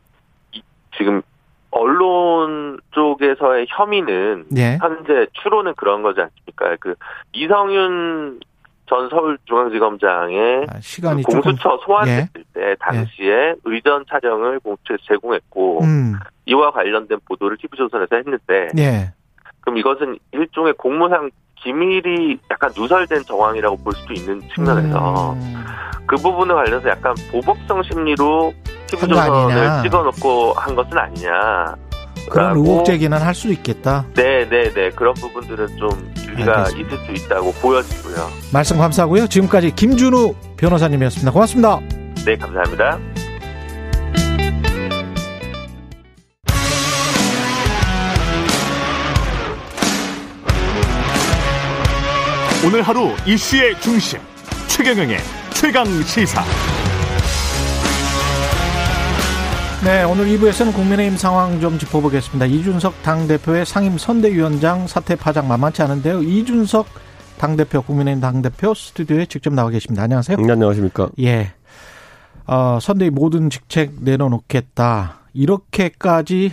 이- 지금 언론 쪽에서의 혐의는 예. 현재 추론은 그런 거지 않습니까? 그 이성윤 전 서울중앙지검장의 아, 시간이 그 공수처 소환됐을 때 당시에 의전 촬영을 공수처에서 제공했고 음. 이와 관련된 보도를 TV조선에서 했는데 예. 그럼 이것은 일종의 공무상 기밀이 약간 누설된 정황이라고 볼 수도 있는 측면에서 음. 그 부분에 관련해서 약간 보복성 심리로. TV조선을 찍어놓고 한 것은 아니냐. 그런 의혹 제기는 할 수 있겠다. 네, 네, 네. 그런 부분들은 좀 일리가 알겠습니다. 있을 수 있다고 보여지고요. 말씀 감사하고요. 지금까지 김준우 변호사님이었습니다. 고맙습니다. 네, 감사합니다. 오늘 하루 이슈의 중심 최경영의 최강 시사. 네, 오늘 2부에서는 국민의힘 상황 좀 짚어보겠습니다. 이준석 당대표의 상임 선대위원장 사태 파장 만만치 않은데요. 이준석 당대표, 국민의힘 당대표 스튜디오에 직접 나와 계십니다. 안녕하세요. 네, 안녕하십니까. 예. 어, 선대위 모든 직책 내려놓겠다. 이렇게까지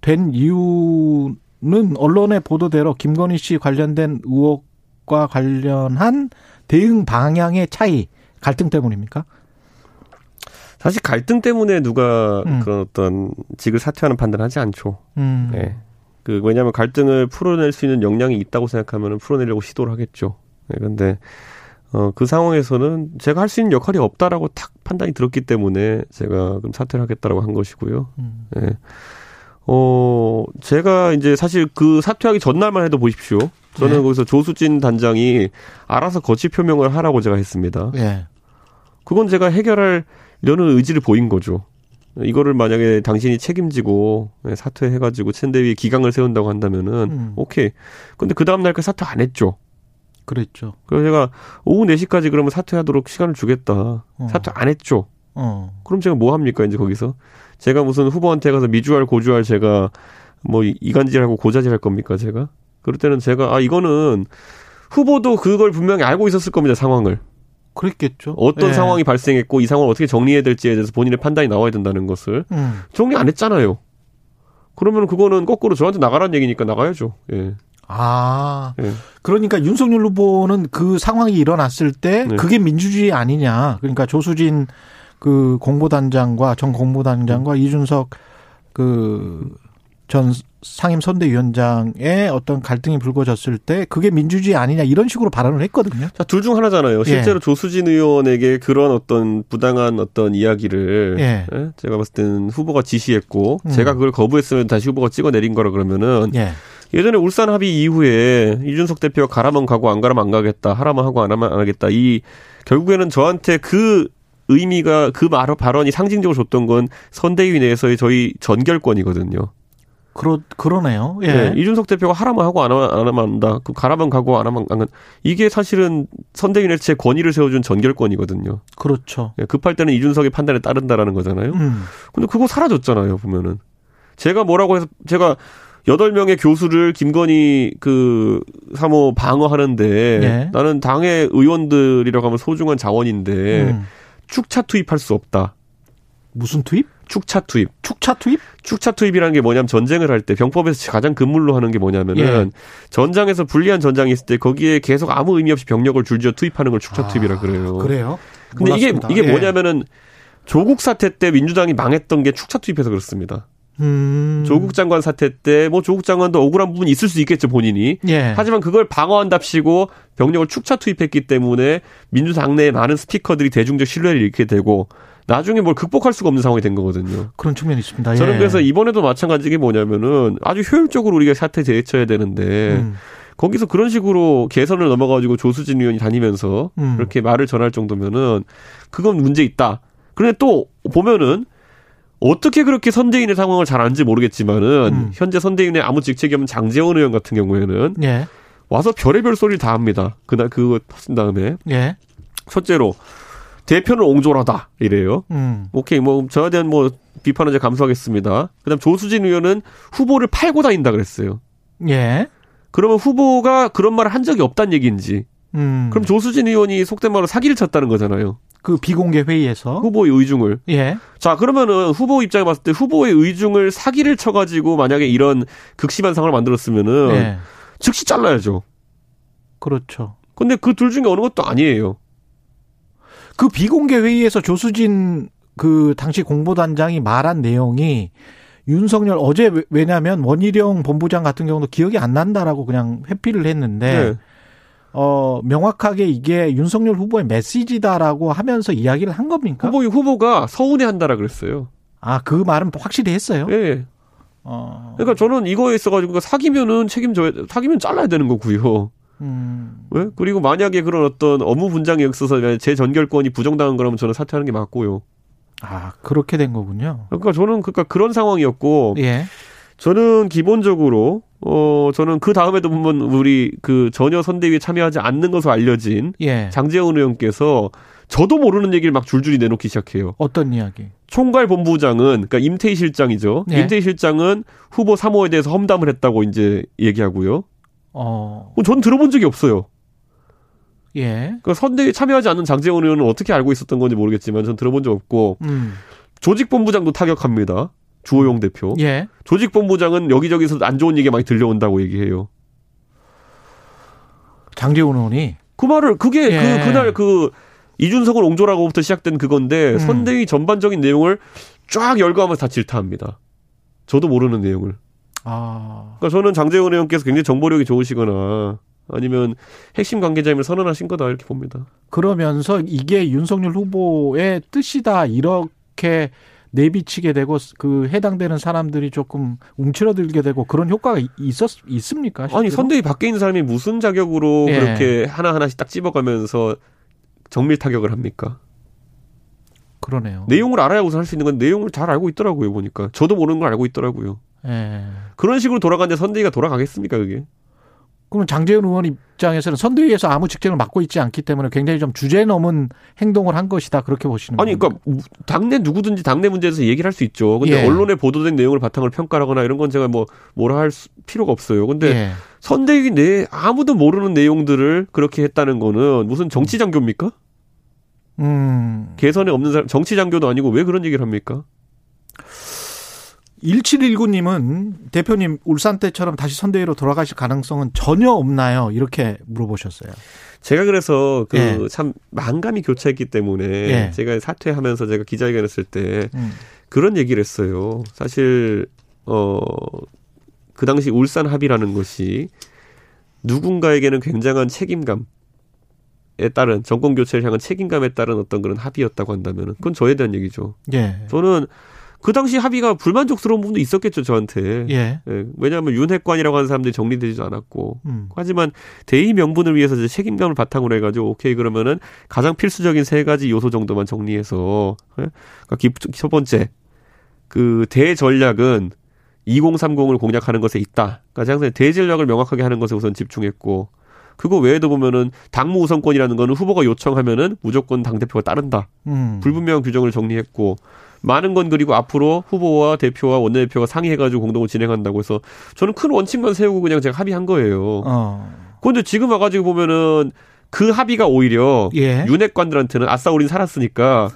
된 이유는 언론의 보도대로 김건희 씨 관련된 의혹과 관련한 대응 방향의 차이, 갈등 때문입니까? 사실 갈등 때문에 누가 음. 그런 어떤 직을 사퇴하는 판단을 하지 않죠. 음. 예. 그, 왜냐하면 갈등을 풀어낼 수 있는 역량이 있다고 생각하면 풀어내려고 시도를 하겠죠. 예, 근데, 어, 그 상황에서는 제가 할 수 있는 역할이 없다라고 탁 판단이 들었기 때문에 제가 그럼 사퇴를 하겠다라고 한 것이고요. 음. 예. 어, 제가 이제 사실 그 사퇴하기 전날만 해도 보십시오. 저는 네. 거기서 조수진 단장이 알아서 거취 표명을 하라고 제가 했습니다. 예. 그건 제가 해결 하려는 의지를 보인 거죠. 이거를 만약에 당신이 책임지고 사퇴해가지고 챈대위에 기강을 세운다고 한다면은 음. 오케이. 근데 그 다음 날그 사퇴 안 했죠. 그랬죠. 그래서 제가 오후 4시까지 그러면 사퇴하도록 시간을 주겠다. 어. 사퇴 안 했죠. 어. 그럼 제가 뭐 합니까 이제 거기서? 제가 무슨 후보한테 가서 미주알 고주알 제가 뭐 이간질하고 고자질할 겁니까 제가? 그럴 때는 제가 아 이거는 후보도 그걸 분명히 알고 있었을 겁니다 상황을. 그랬겠죠. 어떤 예. 상황이 발생했고 이 상황을 어떻게 정리해야 될지에 대해서 본인의 판단이 나와야 된다는 것을 음. 정리 안 했잖아요. 그러면 그거는 거꾸로 저한테 나가라는 얘기니까 나가야죠. 예. 아. 예. 그러니까 윤석열 후보는 그 상황이 일어났을 때 네. 그게 민주주의 아니냐. 그러니까 조수진 그 공보단장과 전 공보단장과 이준석 그 전 상임 선대위원장의 어떤 갈등이 불거졌을 때 그게 민주주의 아니냐 이런 식으로 발언을 했거든요. 자, 둘 중 하나잖아요. 실제로 예. 조수진 의원에게 그런 어떤 부당한 어떤 이야기를 예. 예? 제가 봤을 때는 후보가 지시했고 음. 제가 그걸 거부했으면 다시 후보가 찍어내린 거라 그러면은 예. 예전에 울산 합의 이후에 이준석 대표가 가라면 가고 안 가라면 안 가겠다, 하라면 하고 안 하면 안 하겠다. 이 결국에는 저한테 그 의미가 그 말, 발언이 상징적으로 줬던 건 선대위 내에서의 저희 전결권이거든요. 그러 그러네요. 예. 네, 이준석 대표가 하라면 하고 안 하면 안 하면 안 한다. 그 가라면 가고 안 하면 안 가. 이게 사실은 선대위 내에서 제 권위를 세워준 전결권이거든요. 그렇죠. 예, 급할 때는 이준석의 판단에 따른다라는 거잖아요. 음. 근데 그거 사라졌잖아요, 보면은. 제가 뭐라고 해서 제가 여덟 명의 교수를 김건희 그 사모 방어하는데 예. 나는 당의 의원들이라고 하면 소중한 자원인데 음. 축차 투입할 수 없다. 무슨 투입? 축차 투입. 축차 투입? 축차 투입이라는 게 뭐냐면 전쟁을 할 때 병법에서 가장 근물로 하는 게 뭐냐면은 예. 전장에서 불리한 전장이 있을 때 거기에 계속 아무 의미 없이 병력을 줄지어 투입하는 걸 축차 투입이라 그래요. 아, 그래요? 근데 이게 몰랐습니다. 이게 예. 뭐냐면은 조국 사태 때 민주당이 망했던 게 축차 투입해서 그렇습니다. 음. 조국 장관 사태 때 뭐 조국 장관도 억울한 부분이 있을 수 있겠죠 본인이. 예. 하지만 그걸 방어한답시고 병력을 축차 투입했기 때문에 민주당 내에 많은 스피커들이 대중적 신뢰를 잃게 되고 나중에 뭘 극복할 수가 없는 상황이 된 거거든요. 그런 측면이 있습니다. 저는 예. 그래서 이번에도 마찬가지게 뭐냐면은 아주 효율적으로 우리가 사태 대처해야 되는데 음. 거기서 그런 식으로 개선을 넘어가지고 조수진 의원이 다니면서 음. 그렇게 말을 전할 정도면은 그건 문제 있다. 그런데 또 보면은 어떻게 그렇게 선대인의 상황을 잘 아는지 모르겠지만은 음. 현재 선대인의 아무 직책이 없는 장재원 의원 같은 경우에는 예. 와서 별의별 소리를 다 합니다. 그날 그거 터진 다음에 예. 첫째로 대표는 옹졸하다 이래요. 음. 오케이 뭐 저에 대한 뭐 비판은 제가 감수하겠습니다. 그다음 조수진 의원은 후보를 팔고 다닌다 그랬어요. 예. 그러면 후보가 그런 말을 한 적이 없다는 얘기인지 음. 그럼 조수진 의원이 속된 말로 사기를 쳤다는 거잖아요. 그 비공개 회의에서 후보의 의중을. 예. 자, 그러면은 후보 입장에 봤을 때 후보의 의중을 사기를 쳐가지고 만약에 이런 극심한 상황을 만들었으면은 예. 즉시 잘라야죠. 그렇죠. 근데 그 둘 중에 어느 것도 아니에요. 그 비공개 회의에서 조수진 그 당시 공보단장이 말한 내용이 윤석열 어제 왜- 왜냐하면 원희룡 본부장 같은 경우도 기억이 안 난다라고 그냥 회피를 했는데 네. 어 명확하게 이게 윤석열 후보의 메시지다라고 하면서 이야기를 한 겁니까? 후보 후보가 서운해 한다라 그랬어요. 아 그 말은 확실히 했어요. 예. 어. 그러니까 저는 이거에 있어가지고 사기면은 책임져야 사기면 잘라야 되는 거고요. 음. 왜? 그리고 만약에 그런 어떤 업무 분장에 있어서 제 전결권이 부정당한 거라면 저는 사퇴하는 게 맞고요. 아 그렇게 된 거군요. 그러니까 저는 그러니까 그런 상황이었고 예. 저는 기본적으로 어 저는 그 다음에도 보면 우리 그 전혀 선대위에 참여하지 않는 것으로 알려진 예. 장재원 의원께서 저도 모르는 얘기를 막 줄줄이 내놓기 시작해요. 어떤 이야기? 총괄 본부장은 그러니까 임태희 실장이죠. 네. 임태희 실장은 후보 3호에 대해서 험담을 했다고 이제 얘기하고요. 어. 어, 전 들어본 적이 없어요. 예. 그러니까 선대위에 참여하지 않는 장재원 의원은 어떻게 알고 있었던 건지 모르겠지만 전 들어본 적 없고 음. 조직본부장도 타격합니다. 주호영 대표. 예. 조직본부장은 여기저기서 안 좋은 얘기 많이 들려온다고 얘기해요. 장재훈 의원이 그 말을 그게 예. 그 그날 그 이준석을 옹졸하고부터 시작된 그건데 음. 선대위 전반적인 내용을 쫙 열거하면서 다 질타합니다. 저도 모르는 내용을. 아. 그러니까 저는 장재원 의원께서 굉장히 정보력이 좋으시거나 아니면 핵심 관계자임을 선언하신 거다 이렇게 봅니다. 그러면서 이게 윤석열 후보의 뜻이다 이렇게 내비치게 되고 그 해당되는 사람들이 조금 움츠러들게 되고 그런 효과가 있었 있습니까? 아니 실제로? 선대위 밖에 있는 사람이 무슨 자격으로 예. 그렇게 하나 하나씩 딱 집어가면서 정밀 타격을 합니까? 그러네요. 내용을 알아야 우선 할 수 있는 건 내용을 잘 알고 있더라고요 보니까 저도 모르는 걸 알고 있더라고요. 예. 그런 식으로 돌아가는데 선대위가 돌아가겠습니까 그게? 그럼 장재훈 의원 입장에서는 선대위에서 아무 직책을 맡고 있지 않기 때문에 굉장히 좀 주제 넘은 행동을 한 것이다 그렇게 보시는 아니 겁니까? 그러니까 당내 누구든지 당내 문제에서 얘기를 할 수 있죠. 근데 예. 언론에 보도된 내용을 바탕으로 평가하거나 이런 건 제가 뭐 뭐라 할 수- 필요가 없어요. 근데 예. 선대위 내 아무도 모르는 내용들을 그렇게 했다는 거는 무슨 정치 장교입니까? 음. 개선에 없는 사람 정치 장교도 아니고 왜 그런 얘기를 합니까? 1719님은 대표님 울산 때처럼 다시 선대위로 돌아가실 가능성은 전혀 없나요? 이렇게 물어보셨어요. 제가 그래서 그 예. 참 만감이 교차했기 때문에 예. 제가 사퇴하면서 제가 기자회견 했을 때 음. 그런 얘기를 했어요. 사실 어 그 당시 울산 합의라는 것이 누군가에게는 굉장한 책임감 에 따른 정권 교체를 향한 책임감에 따른 어떤 그런 합의였다고 한다면은 그건 저에 대한 얘기죠. 예. 저는 그 당시 합의가 불만족스러운 부분도 있었겠죠 저한테. 예. 예, 왜냐하면 윤핵관이라고 하는 사람들이 정리되지도 않았고. 음. 하지만 대의 명분을 위해서 이제 책임감을 바탕으로 해가지고 오케이 그러면은 가장 필수적인 세 가지 요소 정도만 정리해서 예? 그러니까 기- 첫 번째 그 대전략은 2030을 공략하는 것에 있다. 그러니까 항상 대전략을 명확하게 하는 것에 우선 집중했고 그거 외에도 보면은 당무 우선권이라는 거는 후보가 요청하면은 무조건 당 대표가 따른다. 음. 불분명한 규정을 정리했고 많은 건 그리고 앞으로 후보와 대표와 원내대표가 상의해가지고 공동을 진행한다고 해서 저는 큰 원칙만 세우고 그냥 제가 합의한 거예요. 어. 그런데 지금 와가지고 보면은 그 합의가 오히려 예. 윤핵관들한테는 아싸 우린 살았으니까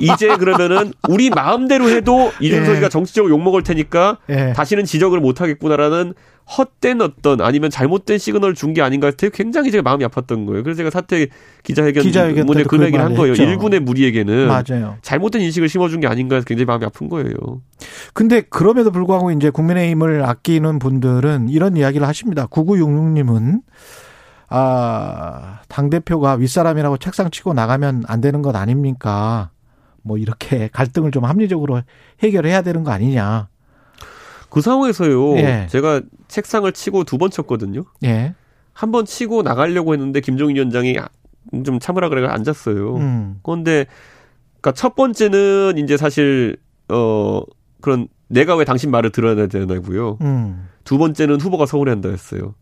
이제 그러면은 우리 마음대로 해도 이준석이가 예. 정치적으로 욕먹을 테니까 예. 다시는 지적을 못 하겠구나라는 헛된 어떤 아니면 잘못된 시그널을 준 게 아닌가 해서 굉장히 제가 마음이 아팠던 거예요. 그래서 제가 사퇴 기자회견 문에 그그 얘기를 한 거예요. 했죠. 일군의 무리에게는 맞아요. 잘못된 인식을 심어준 게 아닌가 해서 굉장히 마음이 아픈 거예요. 근데 그럼에도 불구하고 이제 국민의힘을 아끼는 분들은 이런 이야기를 하십니다. 9966님은 아, 당대표가 윗사람이라고 책상 치고 나가면 안 되는 것 아닙니까? 뭐 이렇게 갈등을 좀 합리적으로 해결해야 되는 거 아니냐. 그 상황에서요. 예. 제가 책상을 치고 두 번 쳤거든요. 예. 한 번 치고 나가려고 했는데 김종인 위원장이 좀 참으라 그래가 앉았어요. 음. 그런데 그러니까 첫 번째는 이제 사실 어 그런 내가 왜 당신 말을 들어야 되나고요. 음. 두 번째는 후보가 서운해한다 했어요.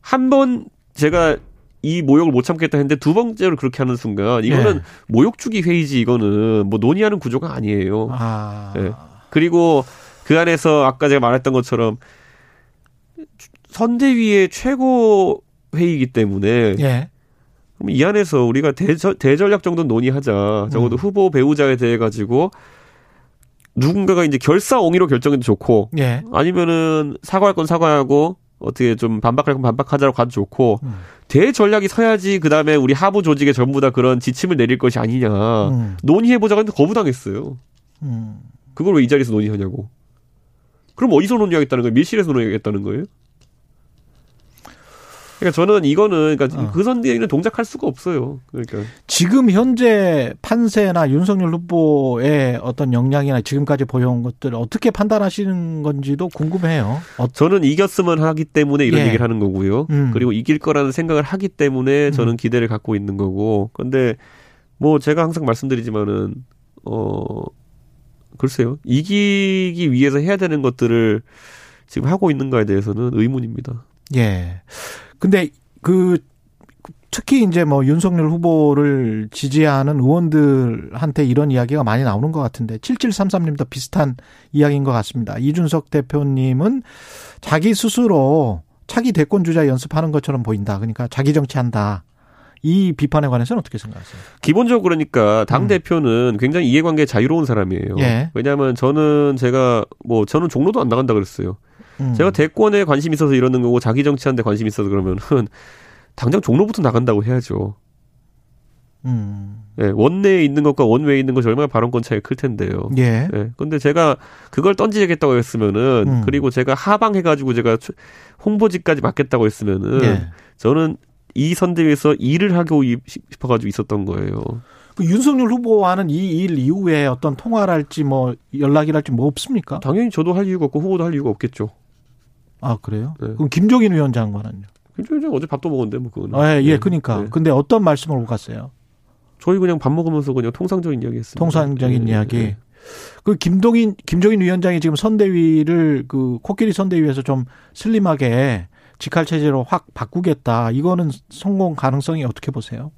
한 번 제가 이 모욕을 못 참겠다 했는데 두 번째로 그렇게 하는 순간 이거는 예. 모욕 주기 회의지 이거는 뭐 논의하는 구조가 아니에요. 아. 예. 그리고 그 안에서 아까 제가 말했던 것처럼 선대위의 최고 회의이기 때문에 예. 그럼 이 안에서 우리가 대저, 대전략 정도 논의하자. 적어도 음. 후보 배우자에 대해 가지고 누군가가 이제 결사옹위로 결정해도 좋고 예. 아니면은 사과할 건 사과하고 어떻게 좀 반박할 건 반박하자고 가도 좋고 음. 대전략이 서야지 그 다음에 우리 하부 조직에 전부 다 그런 지침을 내릴 것이 아니냐. 음. 논의해보자고 했는데 거부당했어요. 음. 그걸 왜 이 자리에서 논의하냐고. 그럼 어디서 논의하겠다는 거예요? 밀실에서 논의하겠다는 거예요? 그러니까 저는 이거는 그러니까 어. 그 선대위는 동작할 수가 없어요. 그러니까 지금 현재 판세나 윤석열 후보의 어떤 역량이나 지금까지 보여온 것들 어떻게 판단하시는 건지도 궁금해요. 어, 저는 이겼으면 하기 때문에 이런 예. 얘기를 하는 거고요. 음. 그리고 이길 거라는 생각을 하기 때문에 저는 기대를 갖고 있는 거고. 근데 뭐 제가 항상 말씀드리지만은 어 글쎄요. 이기기 위해서 해야 되는 것들을 지금 하고 있는가에 대해서는 의문입니다. 예. 근데 그 특히 이제 뭐 윤석열 후보를 지지하는 의원들한테 이런 이야기가 많이 나오는 것 같은데 7733님도 비슷한 이야기인 것 같습니다. 이준석 대표님은 자기 스스로 차기 대권 주자 연습하는 것처럼 보인다. 그러니까 자기 정치한다. 이 비판에 관해서는 어떻게 생각하세요? 기본적으로 그러니까 당 음. 대표는 굉장히 이해관계 자유로운 사람이에요. 예. 왜냐하면 저는 제가 뭐 저는 종로도 안 나간다 그랬어요. 음. 제가 대권에 관심 있어서 이러는 거고 자기 정치하는데 관심 있어서 그러면은 당장 종로부터 나간다고 해야죠. 음. 예, 원내에 있는 것과 원외에 있는 것이 얼마나 발언권 차이가 클 텐데요. 예. 예. 근데 제가 그걸 던지겠다고 했으면은 음. 그리고 제가 하방해가지고 제가 추- 홍보지까지 맡겠다고 했으면은 예. 저는 이 선대위에서 일을 하고 싶어가지고 있었던 거예요. 그 윤석열 후보와는 이 일 이후에 어떤 통화랄지 뭐 연락이랄지 뭐 없습니까? 당연히 저도 할 이유가 없고 후보도 할 이유가 없겠죠. 아 그래요? 네. 그럼 김종인 위원장과는요? 김종인 어제 밥도 먹었는데 뭐 그거는. 아, 예, 네. 그러니까. 네. 근데 어떤 말씀을 오갔어요? 저희 그냥 밥 먹으면서 그냥 통상적인 이야기 했습니다. 통상적인 예, 이야기. 예. 그 김동인 김종인 위원장이 지금 선대위를 그 코끼리 선대위에서 좀 슬림하게 직할 체제로 확 바꾸겠다. 이거는 성공 가능성이 어떻게 보세요?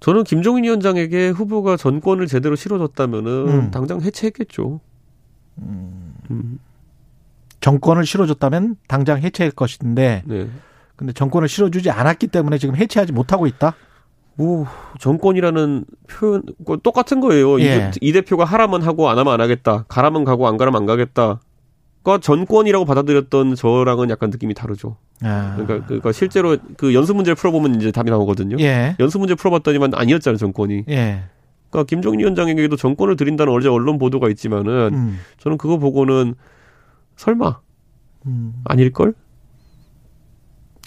저는 김종인 위원장에게 후보가 전권을 제대로 실어줬다면은 음. 당장 해체했겠죠. 음, 정권을 실어줬다면 당장 해체할 것인데, 네. 근데 정권을 실어주지 않았기 때문에 지금 해체하지 못하고 있다. 뭐 정권이라는 표현 그 똑같은 거예요. 이 예. 대- 이 대표가 하라면 하고 안 하면 안 하겠다. 가라면 가고 안 가라면 안 가겠다. 그 전권이라고 받아들였던 저랑은 약간 느낌이 다르죠. 아. 그러니까, 그러니까 실제로 그 연수 문제를 풀어보면 이제 답이 나오거든요. 예. 연수 문제 풀어봤더니만 아니었잖아요 정권이. 예. 그러니까 김종인 위원장에게도 정권을 드린다는 어제 언론 보도가 있지만은 음. 저는 그거 보고는 설마 음. 아닐걸?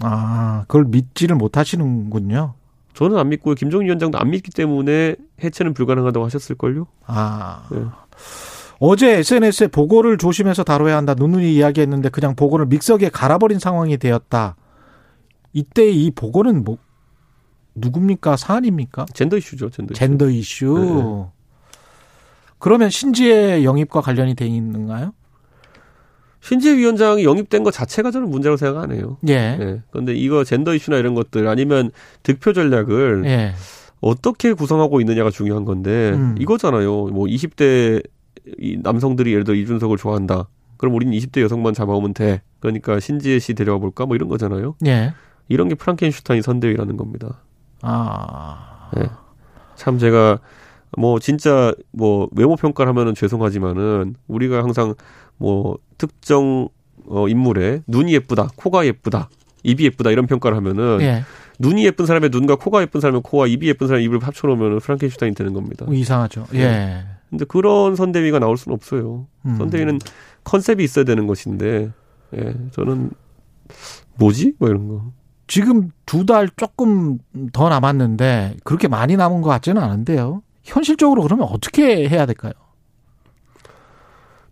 아, 그걸 믿지를 못하시는군요. 저는 안 믿고요. 김종인 위원장도 안 믿기 때문에 해체는 불가능하다고 하셨을걸요? 아. 네. 어제 SNS에 보고를 조심해서 다뤄야 한다. 누누이 이야기했는데 그냥 보고를 믹서기에 갈아버린 상황이 되었다. 이때 이 보고는 뭐 누굽니까? 사안입니까? 젠더 이슈죠, 젠더 이슈. 젠더 이슈. 네. 그러면 신지의 영입과 관련이 돼 있는가요? 신지혜 위원장이 영입된 것 자체가 저는 문제라고 생각 안 해요. 예. 예. 근데 이거 젠더 이슈나 이런 것들 아니면 득표 전략을 예. 어떻게 구성하고 있느냐가 중요한 건데 음. 이거잖아요. 뭐 20대 이 남성들이 예를 들어 이준석을 좋아한다. 그럼 우리는 20대 여성만 잡아오면 돼. 그러니까 신지혜 씨 데려와 볼까? 뭐 이런 거잖아요. 예. 이런 게 프랑켄슈타인 선대위라는 겁니다. 아. 예. 참 제가 뭐 진짜 뭐 외모 평가를 하면은 죄송하지만은 우리가 항상 뭐 특정 어 인물의 눈이 예쁘다, 코가 예쁘다, 입이 예쁘다 이런 평가를 하면은 예. 눈이 예쁜 사람의 눈과 코가 예쁜 사람의 코와 입이 예쁜 사람의 입을 합쳐놓으면 프랑켄슈타인이 되는 겁니다. 뭐 이상하죠. 예. 근데 그런 선대위가 나올 수는 없어요. 음. 선대위는 컨셉이 있어야 되는 것인데, 예, 저는 뭐지? 뭐 이런 거. 지금 두 달 조금 더 남았는데 그렇게 많이 남은 것 같지는 않은데요. 현실적으로 그러면 어떻게 해야 될까요?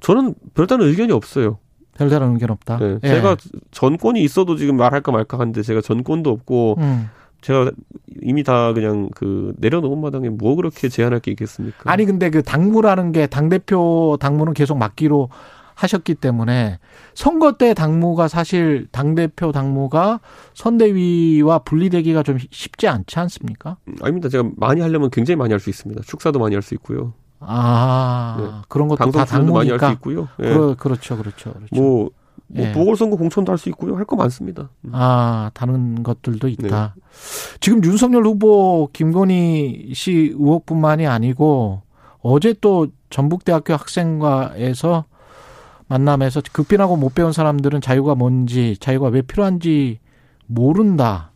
저는 별다른 의견이 없어요. 별다른 의견 없다. 예, 예. 제가 전권이 있어도 지금 말할까 말까 하는데 제가 전권도 없고 음. 제가 이미 다 그냥 그 내려놓은 마당에 뭐 그렇게 제안할 게 있겠습니까? 아니 근데 그 당무라는 게 당 대표 당무는 계속 맡기로 하셨기 때문에 선거 때 당무가 사실 당 대표 당무가 선대위와 분리되기가 좀 쉽지 않지 않습니까? 음, 아닙니다. 제가 많이 하려면 굉장히 많이 할 수 있습니다. 축사도 많이 할 수 있고요. 아 네. 그런 것도 다 출연도 많이 할수 당무니까. 있고요. 예. 그러, 그렇죠, 그렇죠, 그렇죠. 뭐, 뭐 예. 보궐선거 공천도 할 수 있고요. 할 거 많습니다. 음. 아, 다른 것들도 있다. 네. 지금 윤석열 후보 김건희 씨 의혹뿐만이 아니고 어제 또 전북대학교 학생과에서 만남에서 극빈하고 못 배운 사람들은 자유가 뭔지, 자유가 왜 필요한지 모른다.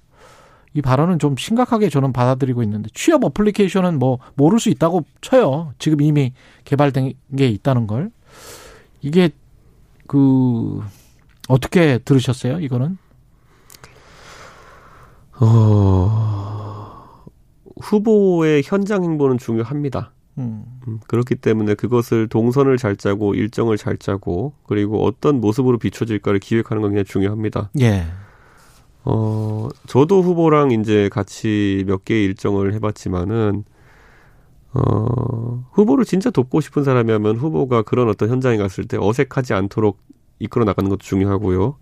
이 발언은 좀 심각하게 저는 받아들이고 있는데 취업 어플리케이션은 뭐 모를 수 있다고 쳐요. 지금 이미 개발된 게 있다는 걸. 이게 그 어떻게 들으셨어요? 이거는? 어, 후보의 현장 행보는 중요합니다. 음. 음, 그렇기 때문에 그것을 동선을 잘 짜고 일정을 잘 짜고 그리고 어떤 모습으로 비춰질까를 기획하는 건 굉장히 중요합니다. 예. 어, 저도 후보랑 이제 같이 몇 개의 일정을 해봤지만은 어, 후보를 진짜 돕고 싶은 사람이라면 후보가 그런 어떤 현장에 갔을 때 어색하지 않도록 이끌어 나가는 것도 중요하고요.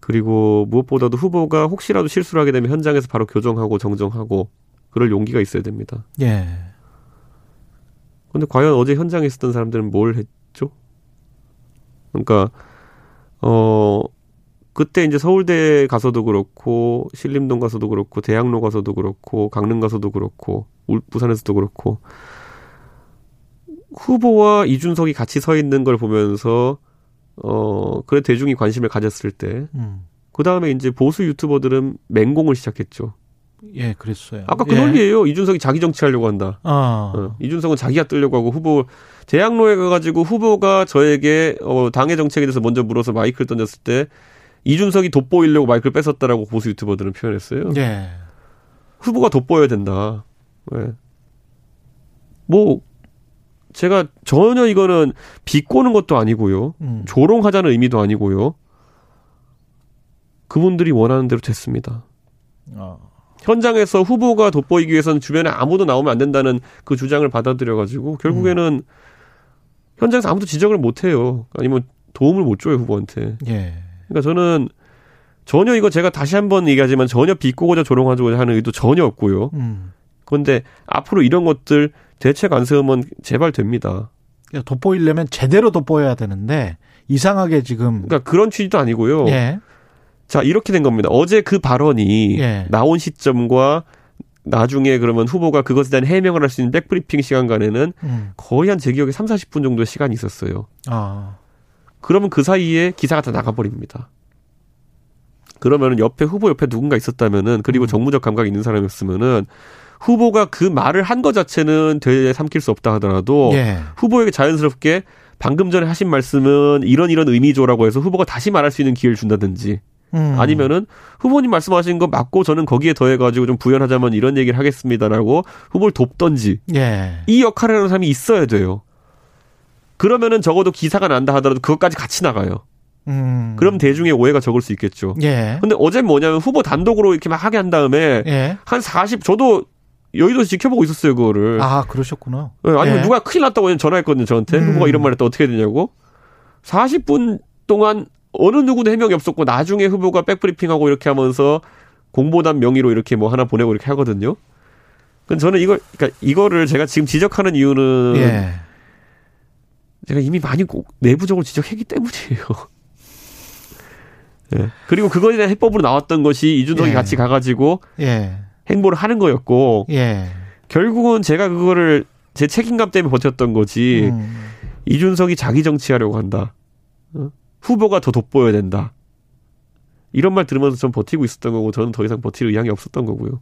그리고 무엇보다도 후보가 혹시라도 실수를 하게 되면 현장에서 바로 교정하고 정정하고 그럴 용기가 있어야 됩니다. 예. 근데 과연 어제 현장에 있었던 사람들은 뭘 했죠? 그러니까 어 그때 이제 서울대 가서도 그렇고 신림동 가서도 그렇고 대학로 가서도 그렇고 강릉 가서도 그렇고 울- 부산에서도 그렇고 후보와 이준석이 같이 서 있는 걸 보면서 어 그래 대중이 관심을 가졌을 때 음. 그 다음에 이제 보수 유튜버들은 맹공을 시작했죠. 예, 그랬어요. 아까 그 예. 논리예요. 이준석이 자기 정치하려고 한다. 어. 어, 이준석은 자기가 뜨려고 하고 후보 대학로에 가가지고 후보가 저에게 어, 당의 정책에 대해서 먼저 물어서 마이크를 던졌을 때 이준석이 돋보이려고 마이크를 뺏었다라고 보수 유튜버들은 표현했어요. 예. 후보가 돋보여야 된다. 네. 뭐 제가 전혀 이거는 비꼬는 것도 아니고요. 음. 조롱하자는 의미도 아니고요. 그분들이 원하는 대로 됐습니다. 어. 현장에서 후보가 돋보이기 위해서는 주변에 아무도 나오면 안 된다는 그 주장을 받아들여가지고 결국에는 현장에서 아무도 지적을 못 해요. 아니면 도움을 못 줘요 후보한테. 예. 그러니까 저는 전혀 이거 제가 다시 한번 얘기하지만 전혀 비꼬고자 조롱하고자 하는 의도 전혀 없고요. 음. 그런데 앞으로 이런 것들 대책 안 세우면 제발 됩니다. 그러니까 돋보이려면 제대로 돋보여야 되는데 이상하게 지금 그러니까 그런 취지도 아니고요. 예. 자 이렇게 된 겁니다. 어제 그 발언이 예. 나온 시점과 나중에 그러면 후보가 그것에 대한 해명을 할 수 있는 백브리핑 시간간에는 음. 거의 한 제 기억에 3, 40분 정도의 시간이 있었어요. 아. 그러면 그 사이에 기사가 다 나가버립니다. 그러면은 옆에 후보 옆에 누군가 있었다면은 그리고 음. 정무적 감각이 있는 사람이었으면은 후보가 그 말을 한 것 자체는 되에 삼킬 수 없다 하더라도 예. 후보에게 자연스럽게 방금 전에 하신 말씀은 이런 이런 의미죠라고 해서 후보가 다시 말할 수 있는 기회를 준다든지 음. 아니면은 후보님 말씀하신 거 맞고 저는 거기에 더해가지고 좀 부연하자면 이런 얘기를 하겠습니다라고 후보를 돕던지 예. 이 역할을 하는 사람이 있어야 돼요. 그러면은 적어도 기사가 난다 하더라도 그것까지 같이 나가요. 음. 그럼 대중의 오해가 적을 수 있겠죠. 예. 근데 어제 뭐냐면 후보 단독으로 이렇게 막 하게 한 다음에 예. 한 40, 저도 여의도에서 지켜보고 있었어요, 그거를. 아, 그러셨구나. 예, 아니면 예. 누가 큰일 났다고 전화했거든요, 저한테. 음. 후보가 이런 말 했다 어떻게 되냐고. 40분 동안 어느 누구도 해명이 없었고, 나중에 후보가 백브리핑하고 이렇게 하면서 공보단 명의로 이렇게 뭐 하나 보내고 이렇게 하거든요. 근데 저는 이걸, 그러니까 이거를 제가 지금 지적하는 이유는 예. 제가 이미 많이 고- 내부적으로 지적했기 때문이에요. 예. 그리고 그거에 대한 해법으로 나왔던 것이 이준석이 예. 같이 가가지고 예. 행보를 하는 거였고, 예. 결국은 제가 그거를 제 책임감 때문에 버텼던 거지, 음. 이준석이 자기 정치하려고 한다. 어? 후보가 더 돋보여야 된다. 이런 말 들으면서 전 버티고 있었던 거고, 저는 더 이상 버틸 의향이 없었던 거고요.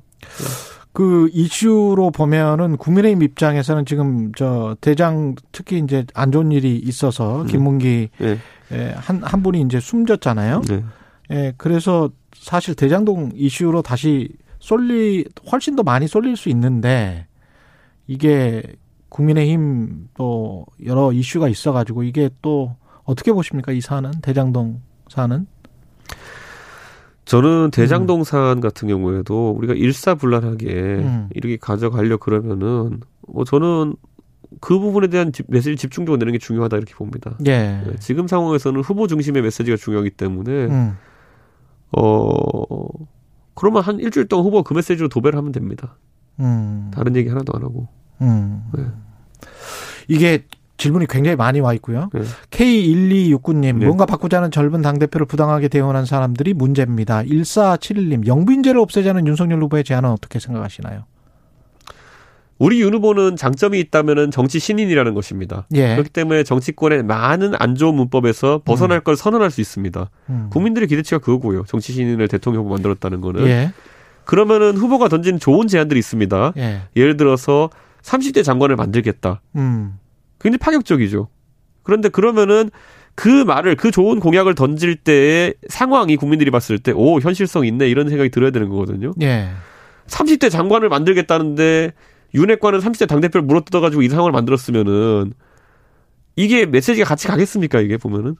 그 이슈로 보면은 국민의힘 입장에서는 지금 저 대장 특히 이제 안 좋은 일이 있어서 김문기 예. 예, 한, 한 분이 이제 숨졌잖아요. 네. 예, 그래서 사실 대장동 이슈로 다시 쏠리, 훨씬 더 많이 쏠릴 수 있는데 이게 국민의힘 또 여러 이슈가 있어가지고 이게 또 어떻게 보십니까? 이 사안은? 대장동 사안은? 저는 대장동 사안 같은 경우에도 우리가 일사불란하게 음. 이렇게 가져가려 그러면은 뭐 저는 그 부분에 대한 집- 메시지 집중적으로 내는 게 중요하다 이렇게 봅니다. 예. 네, 지금 상황에서는 후보 중심의 메시지가 중요하기 때문에 음. 어 그러면 한 일주일 동안 후보 그 메시지로 도배를 하면 됩니다. 음. 다른 얘기 하나도 안 하고. 음. 네. 이게 질문이 굉장히 많이 와 있고요. 네. K1269님, 네. 뭔가 바꾸자는 젊은 당대표를 부당하게 대응한 사람들이 문제입니다. 1471님, 영빈제를 없애자는 윤석열 후보의 제안은 어떻게 생각하시나요? 우리 윤 후보는 장점이 있다면은 정치 신인이라는 것입니다. 예. 그렇기 때문에 정치권의 많은 안 좋은 문법에서 벗어날 걸 선언할 수 있습니다. 음. 국민들의 기대치가 그거고요. 정치 신인을 대통령 후보 만들었다는 거는. 예. 그러면은 후보가 던진 좋은 제안들이 있습니다. 예. 예를 들어서 30대 장관을 만들겠다. 음. 굉장히 파격적이죠. 그런데 그러면은 그 말을 그 좋은 공약을 던질 때의 상황이 국민들이 봤을 때 오 현실성 있네 이런 생각이 들어야 되는 거거든요. 예. 30대 장관을 만들겠다는데 윤핵관은 30대 당대표를 물어뜯어가지고 이 상황을 만들었으면은 이게 메시지가 같이 가겠습니까 이게 보면은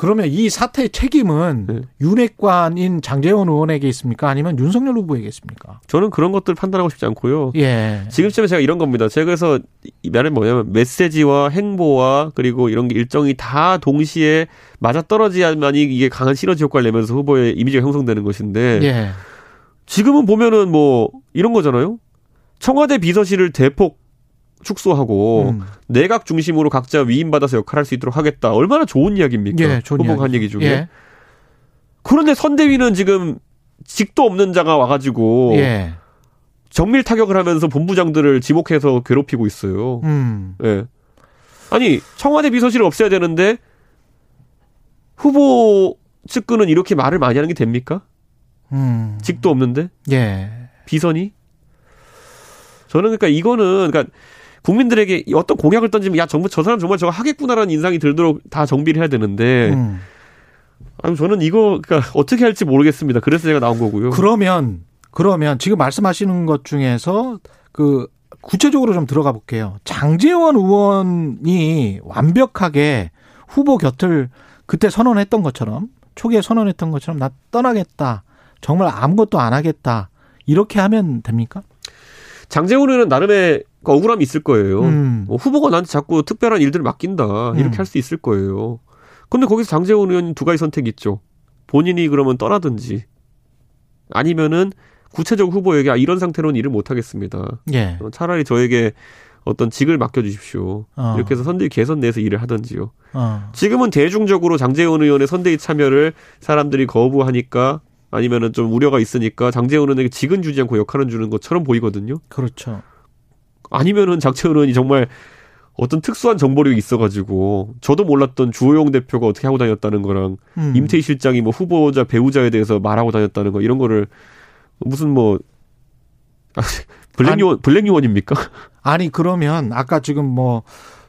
그러면 이 사태의 책임은 네. 윤핵관인 장재원 의원에게 있습니까? 아니면 윤석열 후보에게 있습니까? 저는 그런 것들 판단하고 싶지 않고요. 예. 지금쯤에 제가 이런 겁니다. 제가 그래서 이 말은 뭐냐면 메시지와 행보와 그리고 이런 게 일정이 다 동시에 맞아 떨어져야만이 이게 강한 시너지 효과를 내면서 후보의 이미지가 형성되는 것인데 예. 지금은 보면은 뭐 이런 거잖아요. 청와대 비서실을 대폭 축소하고 음. 내각 중심으로 각자 위임받아서 역할할 수 있도록 하겠다. 얼마나 좋은 이야기입니까? 예, 좋은 후보가 한. 얘기 중에. 예. 그런데 선대위는 지금 직도 없는 자가 와가지고 예. 정밀 타격을 하면서 본부장들을 지목해서 괴롭히고 있어요. 음. 예. 아니 청와대 비서실을 없애야 되는데 후보 측근은 이렇게 말을 많이 하는 게 됩니까? 음. 직도 없는데 예. 비선이? 저는 그러니까 이거는 그러니까 국민들에게 어떤 공약을 던지면 야 정부 저 사람 정말 저거 하겠구나라는 인상이 들도록 다 정비를 해야 되는데 음. 아니 저는 이거 그러니까 어떻게 할지 모르겠습니다. 그래서 제가 나온 거고요. 그러면 그러면 지금 말씀하시는 것 중에서 그 구체적으로 좀 들어가 볼게요. 장재원 의원이 완벽하게 후보 곁을 그때 선언했던 것처럼 초기에 선언했던 것처럼 나 떠나겠다. 정말 아무것도 안 하겠다. 이렇게 하면 됩니까? 장재훈 의원은 나름의 그 억울함이 있을 거예요. 음. 어, 후보가 나한테 자꾸 특별한 일들을 맡긴다. 이렇게 음. 할수 있을 거예요. 근데 거기서 장재훈 의원이 두 가지 선택이 있죠. 본인이 그러면 떠나든지 아니면은 구체적 후보에게 아, 이런 상태로는 일을 못 하겠습니다. 예. 어, 차라리 저에게 어떤 직을 맡겨주십시오. 어. 이렇게 해서 선대위 개선 내에서 일을 하든지요. 어. 지금은 대중적으로 장재훈 의원의 선대위 참여를 사람들이 거부하니까 아니면은 좀 우려가 있으니까 장재훈 의원에게 직은 주지 않고 역할은 주는 것처럼 보이거든요. 그렇죠. 아니면은 의원이 정말 어떤 특수한 정보력이 있어가지고 저도 몰랐던 주호영 대표가 어떻게 하고 다녔다는 거랑 음. 임태희 실장이 뭐 후보자 배우자에 대해서 말하고 다녔다는 거 이런 거를 무슨 뭐 아, 블랙 아니- 요원 블랙 요원입니까? 아니 그러면 아까 지금 뭐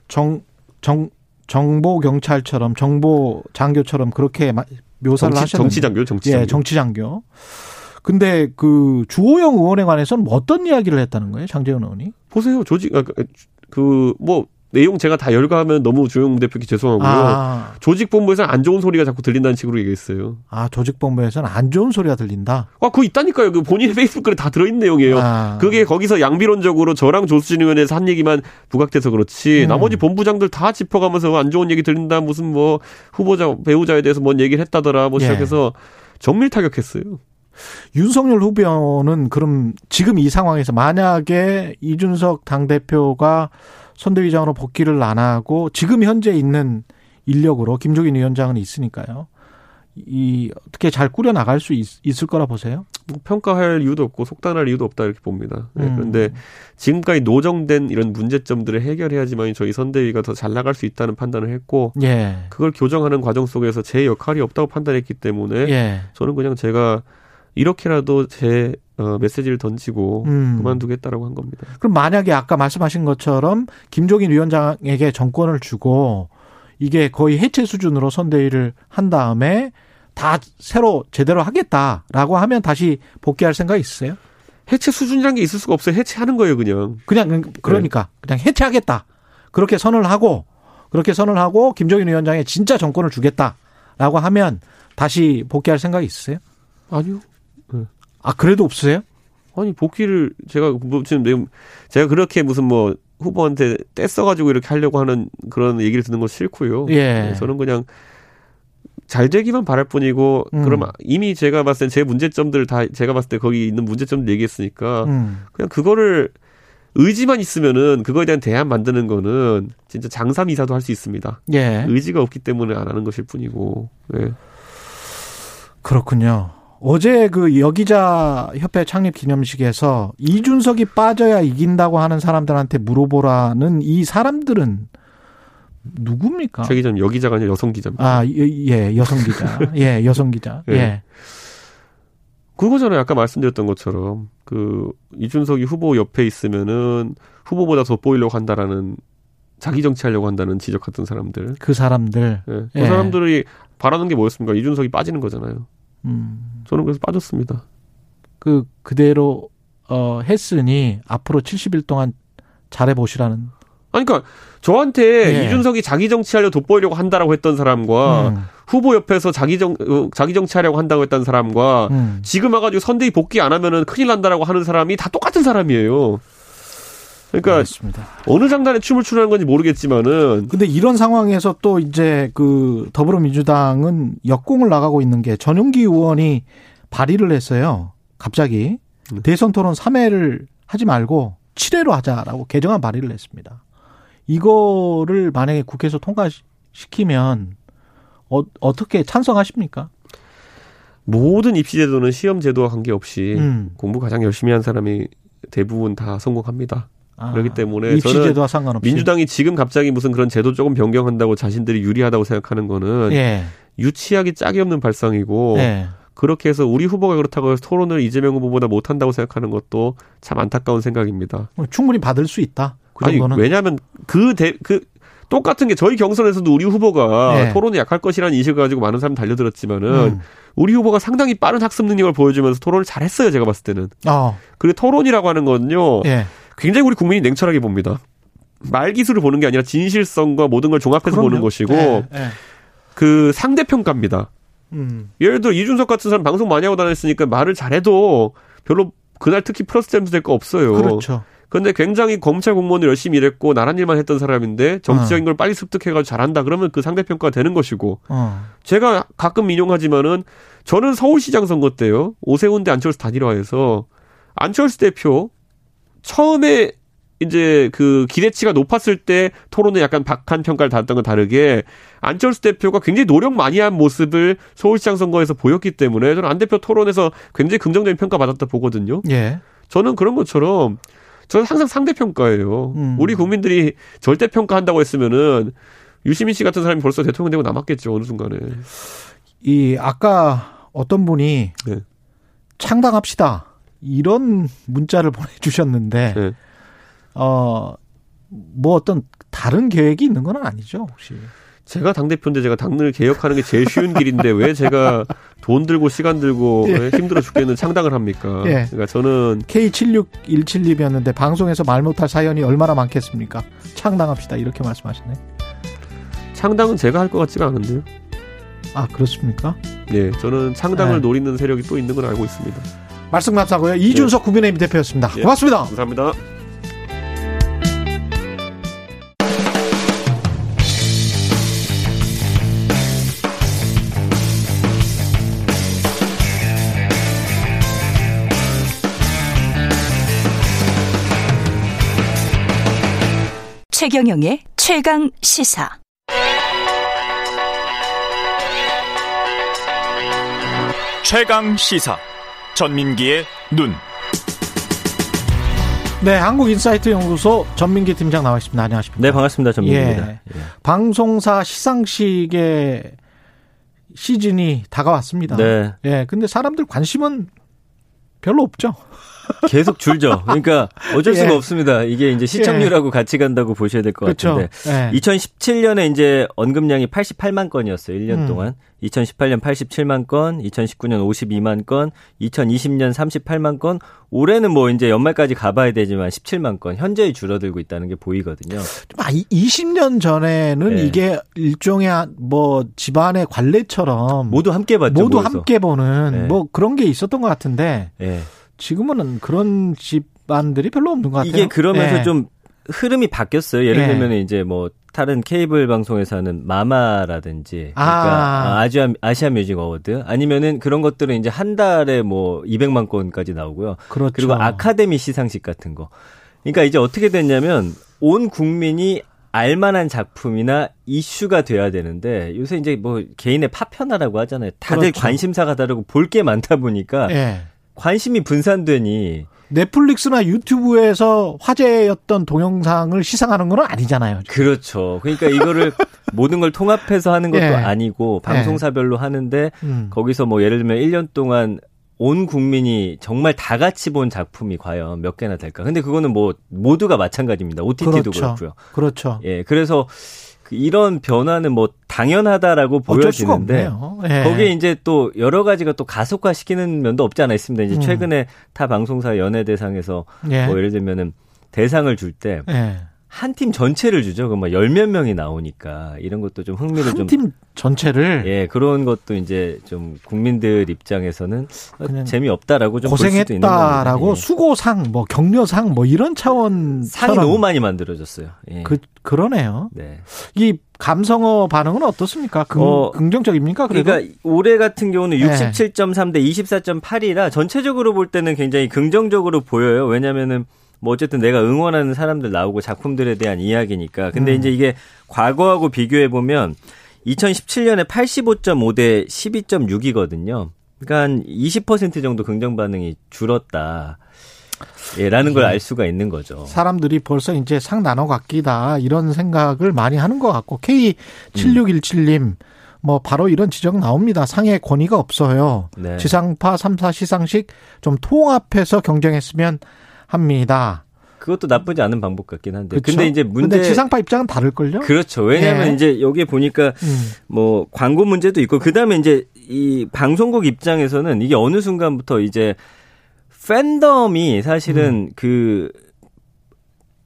정 정 정보 경찰처럼 정보 장교처럼 그렇게 마- 묘사를 정치, 하셨는데. 정치 장교, 정치 장교. 예, 정치 장교. 근데 그 주호영 의원에 관해서는 뭐 어떤 이야기를 했다는 거예요, 장재훈 의원이? 보세요. 조직, 아, 그, 뭐, 내용 제가 다 열거하면 너무 조영 대표께 죄송하고요. 아, 조직본부에서는 안 좋은 소리가 자꾸 들린다는 식으로 얘기했어요. 아 조직본부에서는 안 좋은 소리가 들린다. 아, 그거 있다니까요. 그 본인의 페이스북 글에 다 들어있는 내용이에요. 아. 그게 거기서 양비론적으로 저랑 조수진 의원에서 한 얘기만 부각돼서 그렇지 음. 나머지 본부장들 다 짚어가면서 안 좋은 얘기 들린다 무슨 뭐 후보자 배우자에 대해서 뭔 얘기를 했다더라 뭐 예. 시작해서 정밀 타격했어요. 윤석열 후보는 그럼 지금 이 상황에서 만약에 이준석 당대표가 선대위장으로 복귀를 안 하고 지금 현재 있는 인력으로 김종인 위원장은 있으니까요. 이 어떻게 잘 꾸려 나갈 수 있, 을 거라 보세요? 뭐 평가할 이유도 없고 속단할 이유도 없다 이렇게 봅니다. 네, 음. 그런데 지금까지 노정된 이런 문제점들을 해결해야지만 저희 선대위가 더 잘 나갈 수 있다는 판단을 했고 예. 그걸 교정하는 과정 속에서 제 역할이 없다고 판단했기 때문에 예. 저는 그냥 제가 이렇게라도 제 어, 메시지를 던지고 음. 그만두겠다라고 한 겁니다. 그럼 만약에 아까 말씀하신 것처럼 김종인 위원장에게 정권을 주고 이게 거의 해체 수준으로 선대위를 한 다음에 다 새로 제대로 하겠다라고 하면 다시 복귀할 생각 있으세요? 해체 수준이라는 게 있을 수가 없어요. 해체하는 거예요, 그냥. 그냥 그러니까 그냥 해체하겠다. 그렇게 선을 하고 그렇게 선을 하고 김종인 위원장에 진짜 정권을 주겠다라고 하면 다시 복귀할 생각이 있으세요? 아니요. 아 그래도 없으세요? 아니 복귀를 제가 뭐 지금 제가 그렇게 무슨 뭐 후보한테 떼써가지고 이렇게 하려고 하는 그런 얘기를 듣는 거 싫고요. 예. 네, 저는 그냥 잘 되기만 바랄 뿐이고 음. 그럼 이미 제가 봤을 땐제 문제점들 다 제가 봤을 때 거기 있는 문제점들 얘기했으니까 음. 그냥 그거를 의지만 있으면은 그거에 대한 대안 만드는 거는 진짜 장삼 이사도 할 수 있습니다. 예. 의지가 없기 때문에 안 하는 것일 뿐이고. 예. 그렇군요. 어제 그 여기자 협회 창립 기념식에서 이준석이 빠져야 이긴다고 하는 사람들한테 물어보라는 이 사람들은 누굽니까? 최 기자님 여기자가 아니라 여성 기자입니다. 아, 예, 예, 여성 기자. 예, 여성 기자. 예. 예. 그거잖아요. 아까 말씀드렸던 것처럼 그 이준석이 후보 옆에 있으면은 후보보다 더 보이려고 한다라는 자기 정치하려고 한다는 지적했던 사람들. 그 사람들. 예. 그 예. 사람들이 바라는 게 뭐였습니까? 이준석이 빠지는 거잖아요. 음. 저는 그래서 빠졌습니다. 그 그대로 어 했으니 앞으로 70일 동안 잘해 보시라는 아니, 그러니까 저한테 예. 이준석이 자기 정치하려 돋보이려고 한다라고 했던 사람과 음. 후보 옆에서 자기 정 어, 자기 정치하려고 한다고 했던 사람과 음. 지금 와가지고 선대위 복귀 안 하면은 큰일 난다라고 하는 사람이 다 똑같은 사람이에요. 그러니까 알겠습니다. 어느 장단에 춤을 추는 건지 모르겠지만은 근데 이런 상황에서 또 이제 그 더불어민주당은 역공을 나가고 있는 게 전용기 의원이 발의를 했어요. 갑자기 네. 대선 토론 3회를 하지 말고 7회로 하자라고 개정안 발의를 했습니다. 이거를 만약에 국회에서 통과시키면 어, 어떻게 찬성하십니까? 모든 입시 제도는 시험 제도와 관계없이 음. 공부 가장 열심히 한 사람이 대부분 다 성공합니다. 아, 그렇기 때문에 저는 민주당이 지금 갑자기 무슨 그런 제도 조금 변경한다고 자신들이 유리하다고 생각하는 거는 예. 유치하기 짝이 없는 발상이고 예. 그렇게 해서 우리 후보가 그렇다고 해서 토론을 이재명 후보보다 못한다고 생각하는 것도 참 안타까운 생각입니다. 충분히 받을 수 있다. 그 아니 왜냐하면 그 대 그 똑같은 게 저희 경선에서도 우리 후보가 예. 토론이 약할 것이라는 인식을 가지고 많은 사람 달려들었지만은 음. 우리 후보가 상당히 빠른 학습 능력을 보여주면서 토론을 잘했어요 제가 봤을 때는 어. 그리고 토론이라고 하는 건요 예. 굉장히 우리 국민이 냉철하게 봅니다 말 기술을 보는 게 아니라 진실성과 모든 걸 종합해서 그럼요. 보는 것이고 예. 예. 그 상대 평가입니다 음. 예를 들어 이준석 같은 사람 방송 많이 하고 다녔으니까 말을 잘해도 별로 그날 특히 플러스 점수 될거 없어요 그렇죠. 근데 굉장히 검찰 공무원을 열심히 일했고 나란 일만 했던 사람인데 정치적인 걸 빨리 습득해가지고 잘한다 그러면 그 상대 평가가 되는 것이고 어. 제가 가끔 인용하지만은 저는 서울시장 선거 때요 오세훈 대 안철수 단일화해서 안철수 대표 처음에 이제 그 기대치가 높았을 때 토론에 약간 박한 평가를 받았던 건 다르게 안철수 대표가 굉장히 노력 많이 한 모습을 서울시장 선거에서 보였기 때문에 저는 안 대표 토론에서 굉장히 긍정적인 평가 받았다 보거든요. 예. 저는 그런 것처럼 저는 항상 상대 평가예요. 음. 우리 국민들이 절대 평가한다고 했으면은 유시민 씨 같은 사람이 벌써 대통령 되고 남았겠죠 어느 순간에. 이 아까 어떤 분이 네. 창당합시다 이런 문자를 보내주셨는데 네. 어뭐 어떤 다른 계획이 있는 건 아니죠 혹시? 제가 당 대표인데 제가 당을 개혁하는 게 제일 쉬운 길인데 왜 제가 돈 들고 시간 들고 예. 왜 힘들어 죽겠는 창당을 합니까? 예. 그러니까 저는 K7617님이었는데 방송에서 말 못할 사연이 얼마나 많겠습니까? 창당합시다 이렇게 말씀하시네. 창당은 제가 할 것 같지가 않은데요. 아 그렇습니까? 예, 저는 창당을 네. 노리는 세력이 또 있는 건 알고 있습니다. 말씀 감사하고요. 이준석 국민의힘 대표였습니다. 예. 고맙습니다. 감사합니다. 최경영의 최강 시사. 최강 시사 전민기의 눈. 네, 한국인사이트 연구소 전민기 팀장 나와 있습니다. 안녕하십니까? 네, 반갑습니다. 전민기입니다. 예. 방송사 시상식의 시즌이 다가왔습니다. 네. 예, 근데 사람들 관심은 별로 없죠. 계속 줄죠. 그러니까 어쩔 수가 예. 없습니다. 이게 이제 시청률하고 같이 간다고 보셔야 될것 그렇죠. 같은데. 예. 2017년에 이제 언급량이 88만 건이었어요. 1년 음. 동안. 2018년 87만 건, 2019년 52만 건, 2020년 38만 건, 올해는 뭐 이제 연말까지 가봐야 되지만 17만 건, 현저히 줄어들고 있다는 게 보이거든요. 아, 이- 20년 전에는 네. 이게 일종의 한뭐 집안의 관례처럼 모두 함께 봤죠. 모두 모여서. 함께 보는 네. 뭐 그런 게 있었던 것 같은데 예. 지금은 그런 집안들이 별로 없는 것 같아요. 이게 그러면서 예. 좀 흐름이 바뀌었어요. 예를 예. 들면 이제 뭐 다른 케이블 방송에서 하는 마마라든지 그러니까 아. 아시아 아시아 뮤직 어워드 아니면은 그런 것들은 이제 한 달에 뭐 200만 건까지 나오고요. 그렇죠. 그리고 아카데미 시상식 같은 거. 그러니까 이제 어떻게 됐냐면 온 국민이 알만한 작품이나 이슈가 돼야 되는데 요새 이제 뭐 개인의 파편화라고 하잖아요. 다들 그렇죠. 관심사가 다르고 볼 게 많다 보니까 예. 관심이 분산되니 넷플릭스나 유튜브에서 화제였던 동영상을 시상하는 건 아니잖아요. 그렇죠. 그러니까 이거를 모든 걸 통합해서 하는 것도 예. 아니고 방송사별로 하는데 음. 거기서 뭐 예를 들면 1년 동안 온 국민이 정말 다 같이 본 작품이 과연 몇 개나 될까? 근데 그거는 뭐 모두가 마찬가지입니다. OTT도 그렇죠. 그렇고요 그렇죠. 예, 그래서 그 이런 변화는 뭐 당연하다라고 보여지는데. 예. 거기에 이제 또 여러 가지가 또 가속화시키는 면도 없지 않아 있습니다. 이제 음. 최근에 타 방송사 연예 대상에서 예. 뭐 예를 들면은 대상을 줄때 예. 한팀 전체를 주죠. 그럼 막 열 몇 명이 나오니까 이런 것도 좀 흥미를 좀한팀 전체를 예, 그런 것도 이제 좀 국민들 입장에서는 재미없다라고 좀 고생했다라고. 예. 수고상 뭐 격려상 뭐 이런 차원 상이 너무 많이 만들어졌어요. 예. 그 그러네요. 네. 이 감성어 반응은 어떻습니까? 긍, 어, 긍정적입니까? 그래도 그러니까 올해 같은 경우는 네. 67.3 대 24.8이라 전체적으로 볼 때는 굉장히 긍정적으로 보여요. 왜냐면은 뭐 어쨌든 내가 응원하는 사람들 나오고 작품들에 대한 이야기니까. 근데 음. 이제 이게 과거하고 비교해 보면 2017년에 85.5 대 12.6이거든요. 그러니까 한 20% 정도 긍정 반응이 줄었다. 예, 라는 걸 알 수가 있는 거죠. 사람들이 벌써 이제 상 나눠 갖기다 이런 생각을 많이 하는 것 같고 K7617님 뭐 바로 이런 지적 나옵니다. 상의 권위가 없어요. 네. 지상파 3사 시상식 좀 통합해서 경쟁했으면 합니다. 그것도 나쁘지 않은 방법 같긴 한데. 그렇죠? 근데 이제 문제 근데 지상파 입장은 다를걸요? 그렇죠. 왜냐하면 예. 이제 여기에 보니까 음. 뭐 광고 문제도 있고 그다음에 이제 이 방송국 입장에서는 이게 어느 순간부터 이제 팬덤이 사실은 음. 그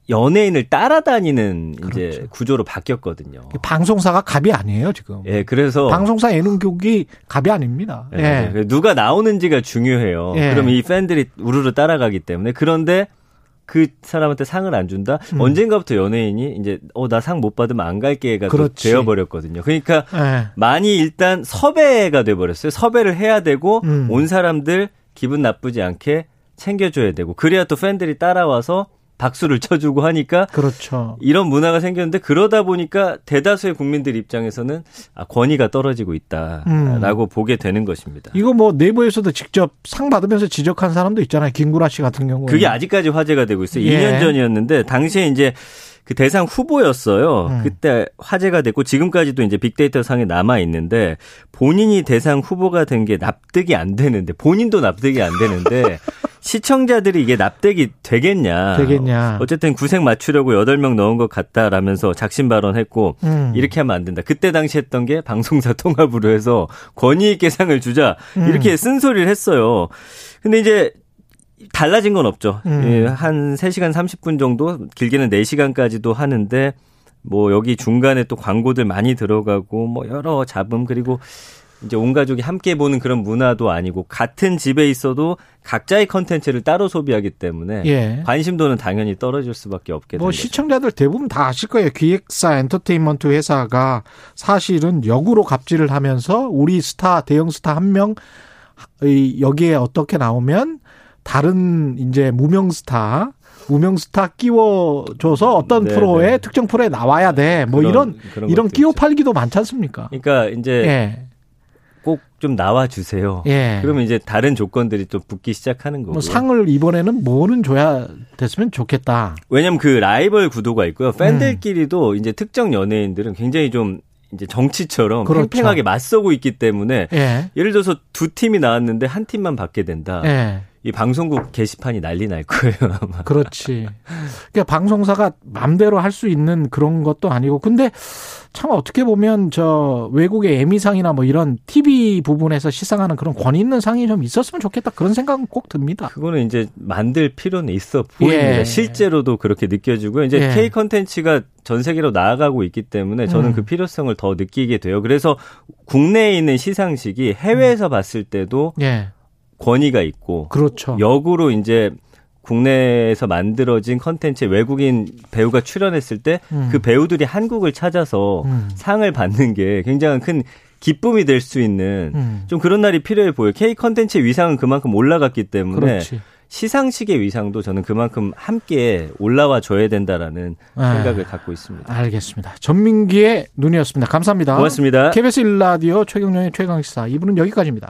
연예인을 따라다니는 이제 그렇죠. 구조로 바뀌었거든요. 방송사가 갑이 아니에요 지금. 예, 그래서 방송사 예능국이 갑이 아닙니다. 예, 예. 예. 누가 나오는지가 중요해요. 예. 그러면 이 팬들이 우르르 따라가기 때문에 그런데 그 사람한테 상을 안 준다? 음. 언젠가부터 연예인이 이제 어 나 상 못 받으면 안 갈게가 또 그렇지. 되어 버렸거든요. 그러니까 예. 많이 일단 섭외가 돼 버렸어요. 섭외를 해야 되고 음. 온 사람들 기분 나쁘지 않게 챙겨줘야 되고 그래야 또 팬들이 따라와서 박수를 쳐주고 하니까 그렇죠. 이런 문화가 생겼는데 그러다 보니까 대다수의 국민들 입장에서는 아, 권위가 떨어지고 있다라고 음. 보게 되는 것입니다. 이거 뭐 내부에서도 직접 상 받으면서 지적한 사람도 있잖아요. 김구라 씨 같은 경우에. 그게 아직까지 화제가 되고 있어요. 예. 2년 전이었는데 당시에 이제 그 대상 후보였어요. 음. 그때 화제가 됐고 지금까지도 이제 빅데이터 상에 남아 있는데 본인이 대상 후보가 된 게 납득이 안 되는데 본인도 납득이 안 되는데 시청자들이 이게 납득이 되겠냐. 되겠냐. 어쨌든 구색 맞추려고 8명 넣은 것 같다라면서 작심 발언했고 음. 이렇게 하면 안 된다. 그때 당시 했던 게 방송사 통합으로 해서 권위 있게 상을 주자. 음. 이렇게 쓴소리를 했어요. 근데 이제 달라진 건 없죠. 음. 예, 한 3시간 30분 정도, 길게는 4시간까지도 하는데 뭐 여기 중간에 또 광고들 많이 들어가고 뭐 여러 잡음 그리고 이제 온 가족이 함께 보는 그런 문화도 아니고 같은 집에 있어도 각자의 컨텐츠를 따로 소비하기 때문에 예. 관심도는 당연히 떨어질 수밖에 없게 뭐. 시청자들 대부분 다 아실 거예요. 기획사 엔터테인먼트 회사가 사실은 역으로 갑질을 하면서 우리 스타 대형 스타 한 명 여기에 어떻게 나오면 다른 이제 무명 스타 무명 스타 끼워줘서 어떤 네네. 프로에 특정 프로에 나와야 돼. 뭐 그런- 이런 이런 끼워 있죠. 팔기도 많지 않습니까? 그러니까 이제 예. 꼭좀 나와 주세요. 예. 그러면 이제 다른 조건들이 또 붙기 시작하는 거고. 뭐 상을 이번에는 뭐는 줘야 됐으면 좋겠다. 왜냐면 그 라이벌 구도가 있고요. 음. 팬들끼리도 이제 특정 연예인들은 굉장히 좀 이제 정치처럼 그렇죠. 팽팽하게 맞서고 있기 때문에 예. 예를 들어서 두 팀이 나왔는데 한 팀만 받게 된다. 예. 이 방송국 게시판이 난리 날 거예요, 아마. 그렇지. 그러니까 방송사가 맘대로 할 수 있는 그런 것도 아니고 근데 참 어떻게 보면 저 외국의 에미상이나 뭐 이런 TV 부분에서 시상하는 그런 권위 있는 상이 좀 있었으면 좋겠다 그런 생각은 꼭 듭니다. 그거는 이제 만들 필요는 있어 보입니다. 예. 실제로도 그렇게 느껴지고요. 이제 예. K 컨텐츠가 전 세계로 나아가고 있기 때문에 저는 음. 그 필요성을 더 느끼게 돼요. 그래서 국내에 있는 시상식이 해외에서 봤을 때도 예. 권위가 있고 그렇죠. 역으로 이제 국내에서 만들어진 컨텐츠에 외국인 배우가 출연했을 때그 음. 배우들이 한국을 찾아서 음. 상을 받는 게 굉장히 큰 기쁨이 될 수 있는 음. 좀 그런 날이 필요해 보여요. K 컨텐츠의 위상은 그만큼 올라갔기 때문에 그렇지. 시상식의 위상도 저는 그만큼 함께 올라와 줘야 된다라는 아. 생각을 갖고 있습니다. 알겠습니다. 전민기의 눈이었습니다. 감사합니다. 고맙습니다. KBS 1라디오 최경영의 최강시사 2부는 여기까지입니다.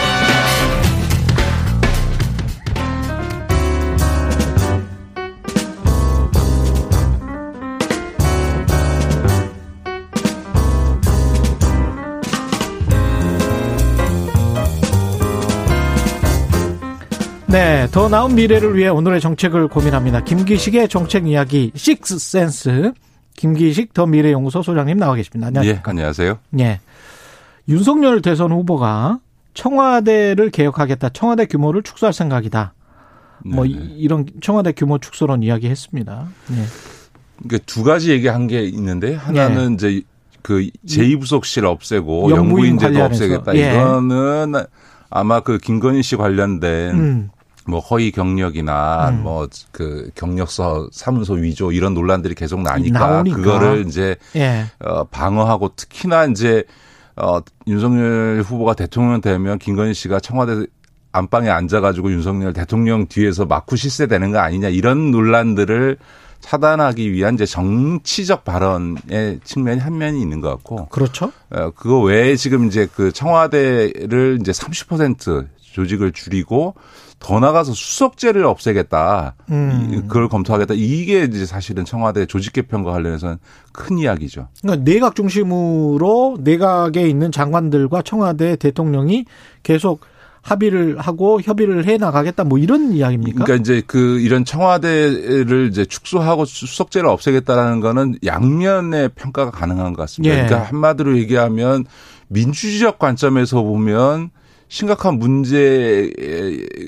네, 더 나은 미래를 위해 오늘의 정책을 고민합니다. 김기식의 정책 이야기 식스 센스 김기식 더 미래연구소 소장님 나와 계십니다. 안녕하세요. 예, 안녕하세요. 예. 윤석열 대선 후보가 청와대를 개혁하겠다. 청와대 규모를 축소할 생각이다. 뭐 네네. 이- 이런 청와대 규모 축소론 이야기했습니다. 예. 그러니까 두 가지 얘기한 게 있는데 하나는 이제 그 제2부속실 없애고 예. 영부인 관련해서. 없애겠다. 예. 이거는 아마 그 김건희 씨 관련된 음. 뭐 허위 경력이나 음. 뭐그 경력서 사문서 위조 이런 논란들이 계속 나니까 나오니까. 그거를 이제 예. 어, 방어하고 특히나 이제 어, 윤석열 후보가 대통령 되면 김건희 씨가 청와대 안방에 앉아가지고 윤석열 대통령 뒤에서 마쿠 실세되는 거 아니냐 이런 논란들을 차단하기 위한 이제 정치적 발언의 측면이 한 면이 있는 것 같고 그렇죠. 어, 그거 외에 지금 이제 그 청와대를 이제 30% 조직을 줄이고 더 나가서 수석제를 없애겠다. 음. 이- 그걸 검토하겠다. 이게 이제 사실은 청와대 조직 개편과 관련해서는 큰 이야기죠. 그러니까 내각 중심으로 내각에 있는 장관들과 청와대 대통령이 계속 합의를 하고 협의를 해 나가겠다 뭐 이런 이야기입니까? 그러니까 이제 그 이런 청와대를 이제 축소하고 수석제를 없애겠다라는 거는 양면의 평가가 가능한 것 같습니다. 예. 그러니까 한마디로 얘기하면 민주주의적 관점에서 보면 심각한 문제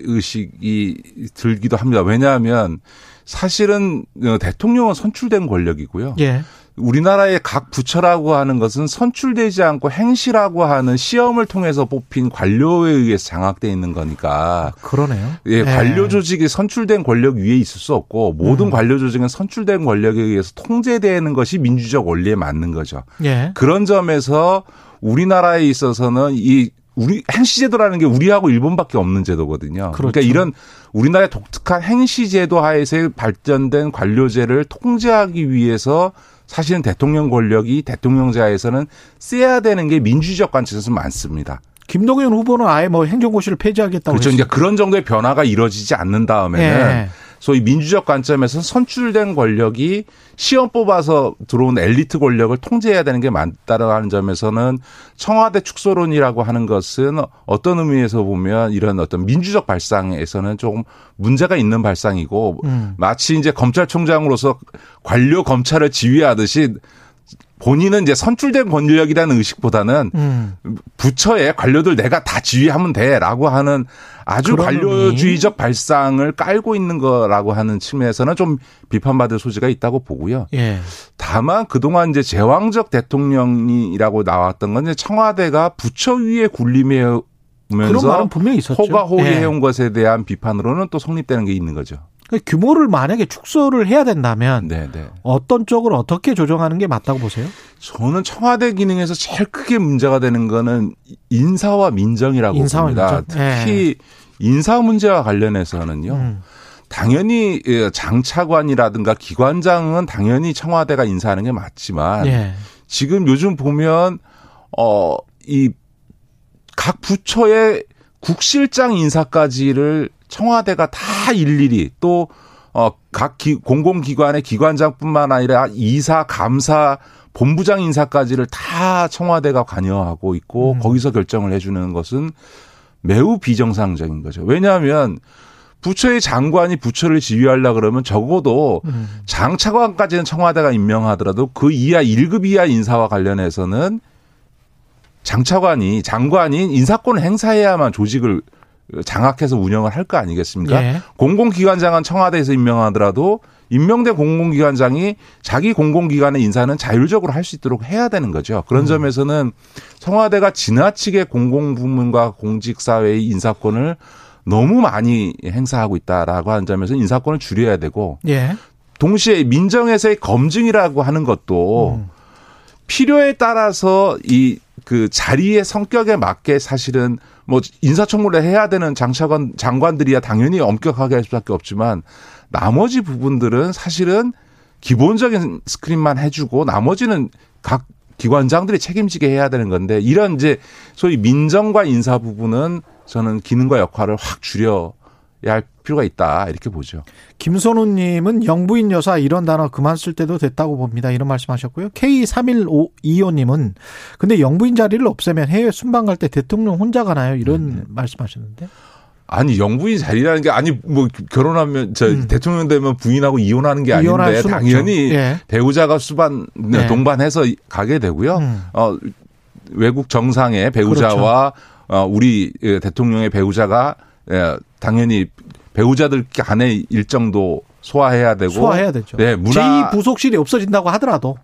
의식이 들기도 합니다. 왜냐하면 사실은 어, 대통령은 선출된 권력이고요. 예. 우리나라의 각 부처라고 하는 것은 선출되지 않고 행시라고 하는 시험을 통해서 뽑힌 관료에 의해서 장악돼 있는 거니까 그러네요. 예, 관료 조직이 선출된 권력 위에 있을 수 없고 모든 음. 관료 조직은 선출된 권력에 의해서 통제되는 것이 민주적 원리에 맞는 거죠. 예. 그런 점에서 우리나라에 있어서는 이 우리 행시제도라는 게 우리하고 일본밖에 없는 제도거든요. 그러니까 그렇죠. 이런 우리나라의 독특한 행시제도 하에서 발전된 관료제를 통제하기 위해서 사실은 대통령 권력이 대통령제하에서는 세야 되는 게 민주적 관점에서 많습니다. 김동연 후보는 아예 뭐 행정고시를 폐지하겠다고 그렇죠. 이제 했습니다. 그런 정도의 변화가 이루어지지 않는 다음에는 예. 소위 민주적 관점에서 선출된 권력이 시험 뽑아서 들어온 엘리트 권력을 통제해야 되는 게 맞다라는 점에서는 청와대 축소론이라고 하는 것은 어떤 의미에서 보면 이런 어떤 민주적 발상에서는 조금 문제가 있는 발상이고 음. 마치 이제 검찰총장으로서 관료 검찰을 지휘하듯이 본인은 이제 선출된 권력이라는 의식보다는 음. 부처의 관료들 내가 다 지휘하면 돼라고 하는 아주 관료주의적 발상을 깔고 있는 거라고 하는 측면에서는 좀 비판받을 소지가 있다고 보고요. 예. 다만 그동안 이제 제왕적 대통령이라고 나왔던 건 이제 청와대가 부처 위에 그런 말은 군림해오면서 분명히 있었죠. 호가호위해온 예. 것에 대한 비판으로는 또 성립되는 게 있는 거죠. 그 규모를 만약에 축소를 해야 된다면 네, 네. 어떤 쪽을 어떻게 조정하는 게 맞다고 보세요? 저는 청와대 기능에서 제일 크게 문제가 되는 거는 인사와 민정이라고 인사와 봅니다. 민정? 예. 특히 인사 문제와 관련해서는요. 음. 당연히 예, 장차관이라든가 기관장은 당연히 청와대가 인사하는 게 맞지만 예. 지금 요즘 보면 어 이 각 부처의 국실장 인사까지를 청와대가 다 일일이 또 어, 각 기, 공공기관의 기관장뿐만 아니라 이사, 감사, 본부장 인사까지를 다 청와대가 관여하고 있고 음. 거기서 결정을 해주는 것은 매우 비정상적인 거죠. 왜냐하면 부처의 장관이 부처를 지휘하려 그러면 적어도 음. 장차관까지는 청와대가 임명하더라도 그 이하 1급 이하 인사와 관련해서는 장차관이 장관이 인사권을 행사해야만 조직을 장악해서 운영을 할 거 아니겠습니까? 예. 공공기관장은 청와대에서 임명하더라도 임명된 공공기관장이 자기 공공기관의 인사는 자율적으로 할 수 있도록 해야 되는 거죠. 그런 점에서는 청와대가 지나치게 공공부문과 공직사회의 인사권을 너무 많이 행사하고 있다라고 하는 점에서 인사권을 줄여야 되고 예. 동시에 민정에서의 검증이라고 하는 것도 음. 필요에 따라서 이 그 자리의 성격에 맞게 사실은 뭐 인사청문회 해야 되는 장차관 장관들이야 당연히 엄격하게 할 수밖에 없지만 나머지 부분들은 사실은 기본적인 스크린만 해주고 나머지는 각 기관장들이 책임지게 해야 되는 건데 이런 이제 소위 민정과 인사 부분은 저는 기능과 역할을 확 줄여야 할 필요가 있다 이렇게 보죠. 김선우님은 영부인 여사 이런 단어 그만 쓸 때도 됐다고 봅니다. 이런 말씀하셨고요. K3125님은 근데 영부인 자리를 없애면 해외 순방 갈 때 대통령 혼자 가나요? 이런 네, 말씀하셨는데. 아니 영부인 자리라는 게 아니 뭐 결혼하면 저 음. 대통령 되면 부인하고 이혼하는 게 아닌데 당연히. 예. 배우자가 수반 네. 동반해서 가게 되고요. 음. 어 외국 정상의 배우자와 어 우리 예, 대통령의 배우자가 예, 당연히 배우자들 간의 일정도 소화해야 되고 소화해야 되죠. 네, 문화 제2부속실이 없어진다고 하더라도.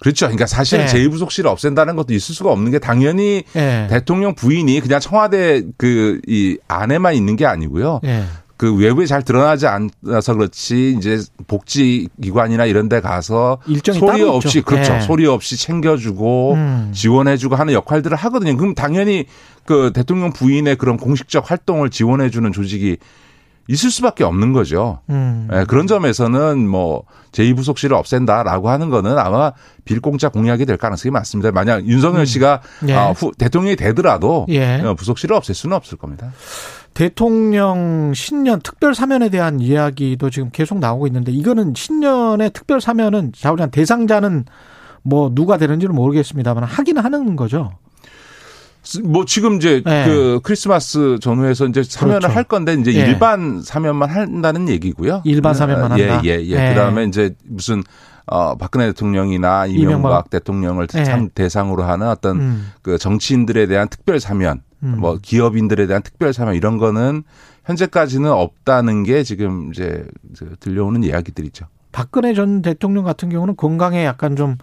그렇죠. 그러니까 사실은 네. 제2부속실을 없앤다는 것도 있을 수가 없는 게 당연히 예. 대통령 부인이 그냥 청와대 그 이 안에만 있는 게 아니고요. 예. 그 외부에 잘 드러나지 않아서 그렇지 이제 복지 기관이나 이런 데 가서 일정이 소리 따로 없이 있죠. 그렇죠. 예. 소리 없이 챙겨주고 음. 지원해 주고 하는 역할들을 하거든요. 그럼 당연히 그 대통령 부인의 그런 공식적 활동을 지원해 주는 조직이 있을 수밖에 없는 거죠. 음. 예, 그런 점에서는 뭐 제2부속실을 없앤다라고 하는 거는 아마 빌공짜 공약이 될 가능성이 많습니다. 만약 윤석열 씨가 예. 아, 후, 대통령이 되더라도 예. 어, 부속실을 없앨 수는 없을 겁니다. 대통령 신년 특별 사면에 대한 이야기도 지금 계속 나오고 있는데 이거는 신년의 특별 사면은 자우리한 대상자는 뭐 누가 되는지는 모르겠습니다만 하긴 하는 거죠. 뭐 지금 이제 네. 그 크리스마스 전후에서 이제 사면을 그렇죠. 할 건데 이제 예. 일반 사면만 한다는 얘기고요. 일반 사면만 예, 한다? 예, 예. 예. 그다음에 이제 무슨 어 박근혜 대통령이나 이명박. 이명박 대통령을 예. 참 대상으로 하는 어떤 음. 그 정치인들에 대한 특별 사면, 음. 뭐 기업인들에 대한 특별 사면 이런 거는 현재까지는 없다는 게 지금 이제 저 들려오는 이야기들이죠. 박근혜 전 대통령 같은 경우는 건강에 약간 좀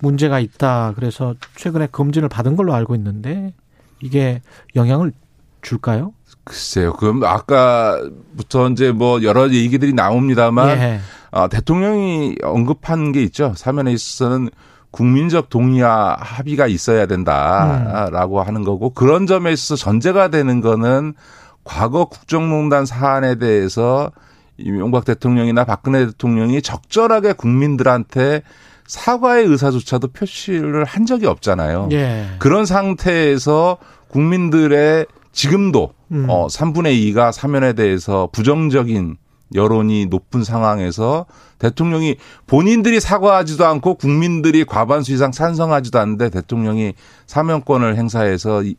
문제가 있다. 그래서 최근에 검진을 받은 걸로 알고 있는데 이게 영향을 줄까요? 글쎄요. 그럼 아까부터 이제 뭐 여러 얘기들이 나옵니다만 예. 아, 대통령이 언급한 게 있죠. 사면에 있어서는 국민적 동의와 합의가 있어야 된다라고 하는 거고 그런 점에 있어서 전제가 되는 거는 과거 국정농단 사안에 대해서 이명박 대통령이나 박근혜 대통령이 적절하게 국민들한테 사과의 의사조차도 표시를 한 적이 없잖아요. 예. 그런 상태에서 국민들의 지금도 음. 어 3분의 2가 사면에 대해서 부정적인 여론이 높은 상황에서 대통령이 본인들이 사과하지도 않고 국민들이 과반수 이상 찬성하지도 않는데 대통령이 사면권을 행사해서 이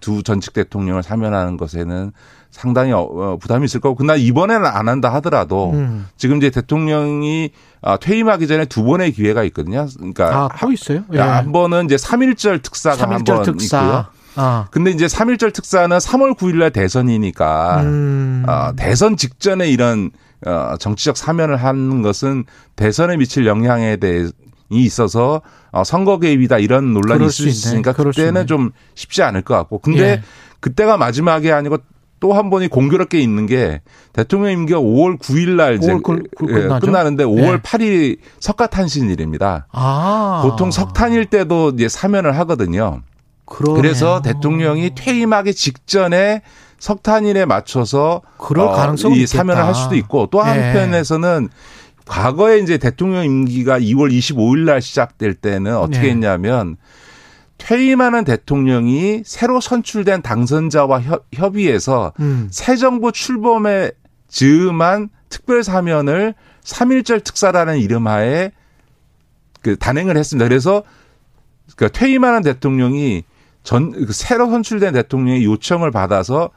두 전직 대통령을 사면하는 것에는 상당히 어, 어, 부담이 있을 거고 그날 이번에는 안 한다 하더라도 음. 지금 이제 대통령이 아, 퇴임하기 전에 두 번의 기회가 있거든요. 그러니까 아, 또 있어요? 예. 한 번은 이제 3.1절 특사가 한번 특사. 있고요. 아. 근데 이제 3.1절 특사는 3월 9일 날 대선이니까 음. 어, 대선 직전에 이런 어, 정치적 사면을 하는 것은 대선에 미칠 영향에 대해 이 있어서 어, 선거 개입이다 이런 논란이 있을 수. 있으니까 그때는. 좀 쉽지 않을 것 같고 근데 예. 그때가 마지막이 아니고 또 한 번이 공교롭게 있는 게 대통령 임기가 5월 9일 날 이제 5월 그- 그- 예? 끝나는데 5월 예. 8일이 석가탄신일입니다. 아. 보통 석탄일 때도 이제 사면을 하거든요. 그러네요. 그래서 대통령이 퇴임하기 직전에 석탄일에 맞춰서 그럴 가능성은 이 사면을 있겠다. 할 수도 있고 또 예. 한편에서는 과거에 이제 대통령 임기가 2월 25일 날 시작될 때는 어떻게 네. 했냐면 퇴임하는 대통령이 새로 선출된 당선자와 협, 협의해서 음. 새 정부 출범에 즈음한 특별 사면을 3.1절 특사라는 이름하에 그 단행을 했습니다. 그래서 그 퇴임하는 대통령이 전, 그 새로 선출된 대통령의 요청을 받아서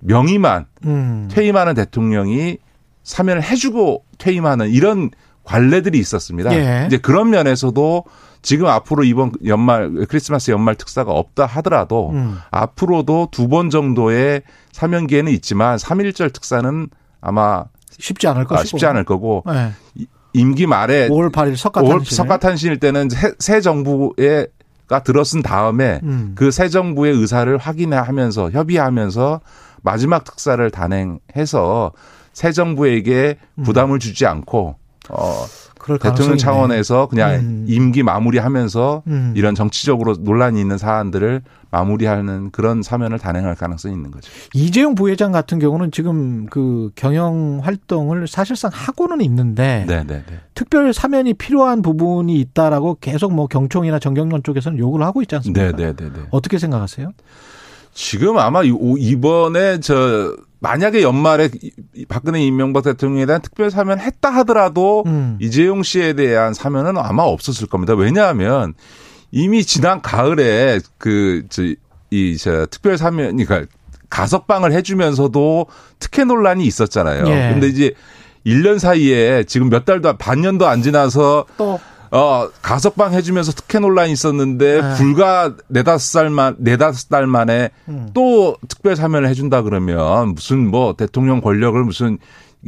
명의만 음. 퇴임하는 대통령이 사면을 해주고 퇴임하는 이런 관례들이 있었습니다. 예. 이제 그런 면에서도 지금 앞으로 이번 연말 크리스마스 연말 특사가 없다 하더라도 음. 앞으로도 두 번 정도의 사면 기회는 있지만 3.1절 특사는 아마 쉽지 않을 것이고. 아, 쉽지 않을 거고 네. 임기 말에 5월 8일 석가탄신. 5월 석가탄신일 때는 새, 새 정부가 들어선 다음에 음. 그새 정부의 의사를 확인하면서 협의하면서 마지막 특사를 단행해서 새 정부에게 부담을 주지 않고 어 대통령 차원에서 그냥 음. 임기 마무리하면서 음. 이런 정치적으로 논란이 있는 사안들을 마무리하는 그런 사면을 단행할 가능성이 있는 거죠. 이재용 부회장 같은 경우는 지금 그 경영 활동을 사실상 하고는 있는데 네, 네, 네. 특별 사면이 필요한 부분이 있다라고 계속 뭐 경총이나 정경련 쪽에서는 요구를 하고 있지 않습니까? 네, 네. 어떻게 생각하세요? 지금 아마 이번에 저 만약에 연말에 이- 이 박근혜 이명박 대통령에 대한 특별 사면 했다 하더라도 음. 이재용 씨에 대한 사면은 아마 없었을 겁니다. 왜냐하면 이미 지난 가을에 그 저 이 저 특별 사면 그러니까 가석방을 해주면서도 특혜 논란이 있었잖아요. 예. 근데 이제 1년 사이에 지금 몇 달도 안- 반년도 안 지나서 또 어, 가석방 해주면서 특혜 논란이 있었는데, 네. 불과 네다섯 살만, 네다섯 달 만에 음. 또 특별 사면을 해준다 그러면 무슨 뭐 대통령 권력을 무슨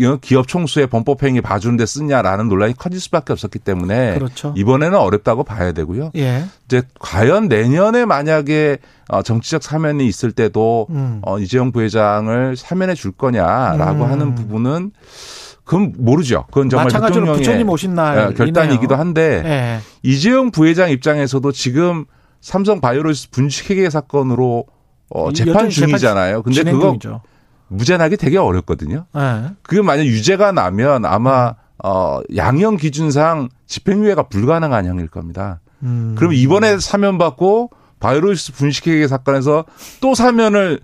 어, 기업 총수의 범법행위 봐주는데 쓰냐라는 논란이 커질 수밖에 없었기 때문에 그렇죠. 이번에는 어렵다고 봐야 되고요. 예. 이제 과연 내년에 만약에 어, 정치적 사면이 있을 때도 음. 어, 이재용 부회장을 사면해 줄 거냐라고 음. 하는 부분은 그건 모르죠. 그건 정말 마찬가지로 부처님 오신 날 예, 결단이기도 한데 예. 이재용 부회장 입장에서도 지금 삼성 바이오로스 분식회계 사건으로 어, 재판 중이잖아요. 근데 그거 중이죠. 무죄나기 되게 어렵거든요. 예. 그게 만약 유죄가 나면 아마 어, 양형 기준상 집행유예가 불가능한 형일 겁니다. 음. 그럼 이번에 사면 받고 바이오로스 분식회계 사건에서 또 사면을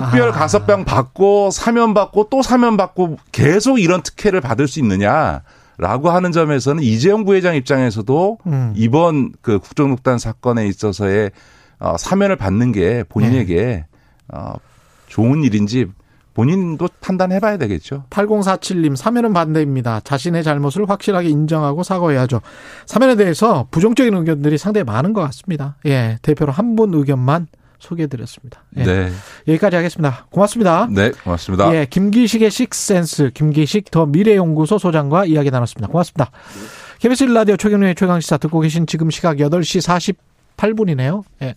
특별 아. 가석방 받고 사면 받고 또 사면 받고 계속 이런 특혜를 받을 수 있느냐 라고 하는 점에서는 이재용 부회장 입장에서도 음. 이번 그 국정농단 사건에 있어서의 어, 사면을 받는 게 본인에게 네. 어, 좋은 일인지 본인도 판단해 봐야 되겠죠. 8047님, 사면은 반대입니다. 자신의 잘못을 확실하게 인정하고 사과해야죠. 사면에 대해서 부정적인 의견들이 상당히 많은 것 같습니다. 예, 대표로 한 분 의견만 소개해드렸습니다. 예, 네. 여기까지 하겠습니다. 고맙습니다. 네, 고맙습니다. 예, 김기식의 식센스, 김기식 더 미래연구소 소장과 이야기 나눴습니다. 고맙습니다. KBS 라디오 최경련의 최강시사 듣고 계신 지금 시각 8시 48분이네요. 예.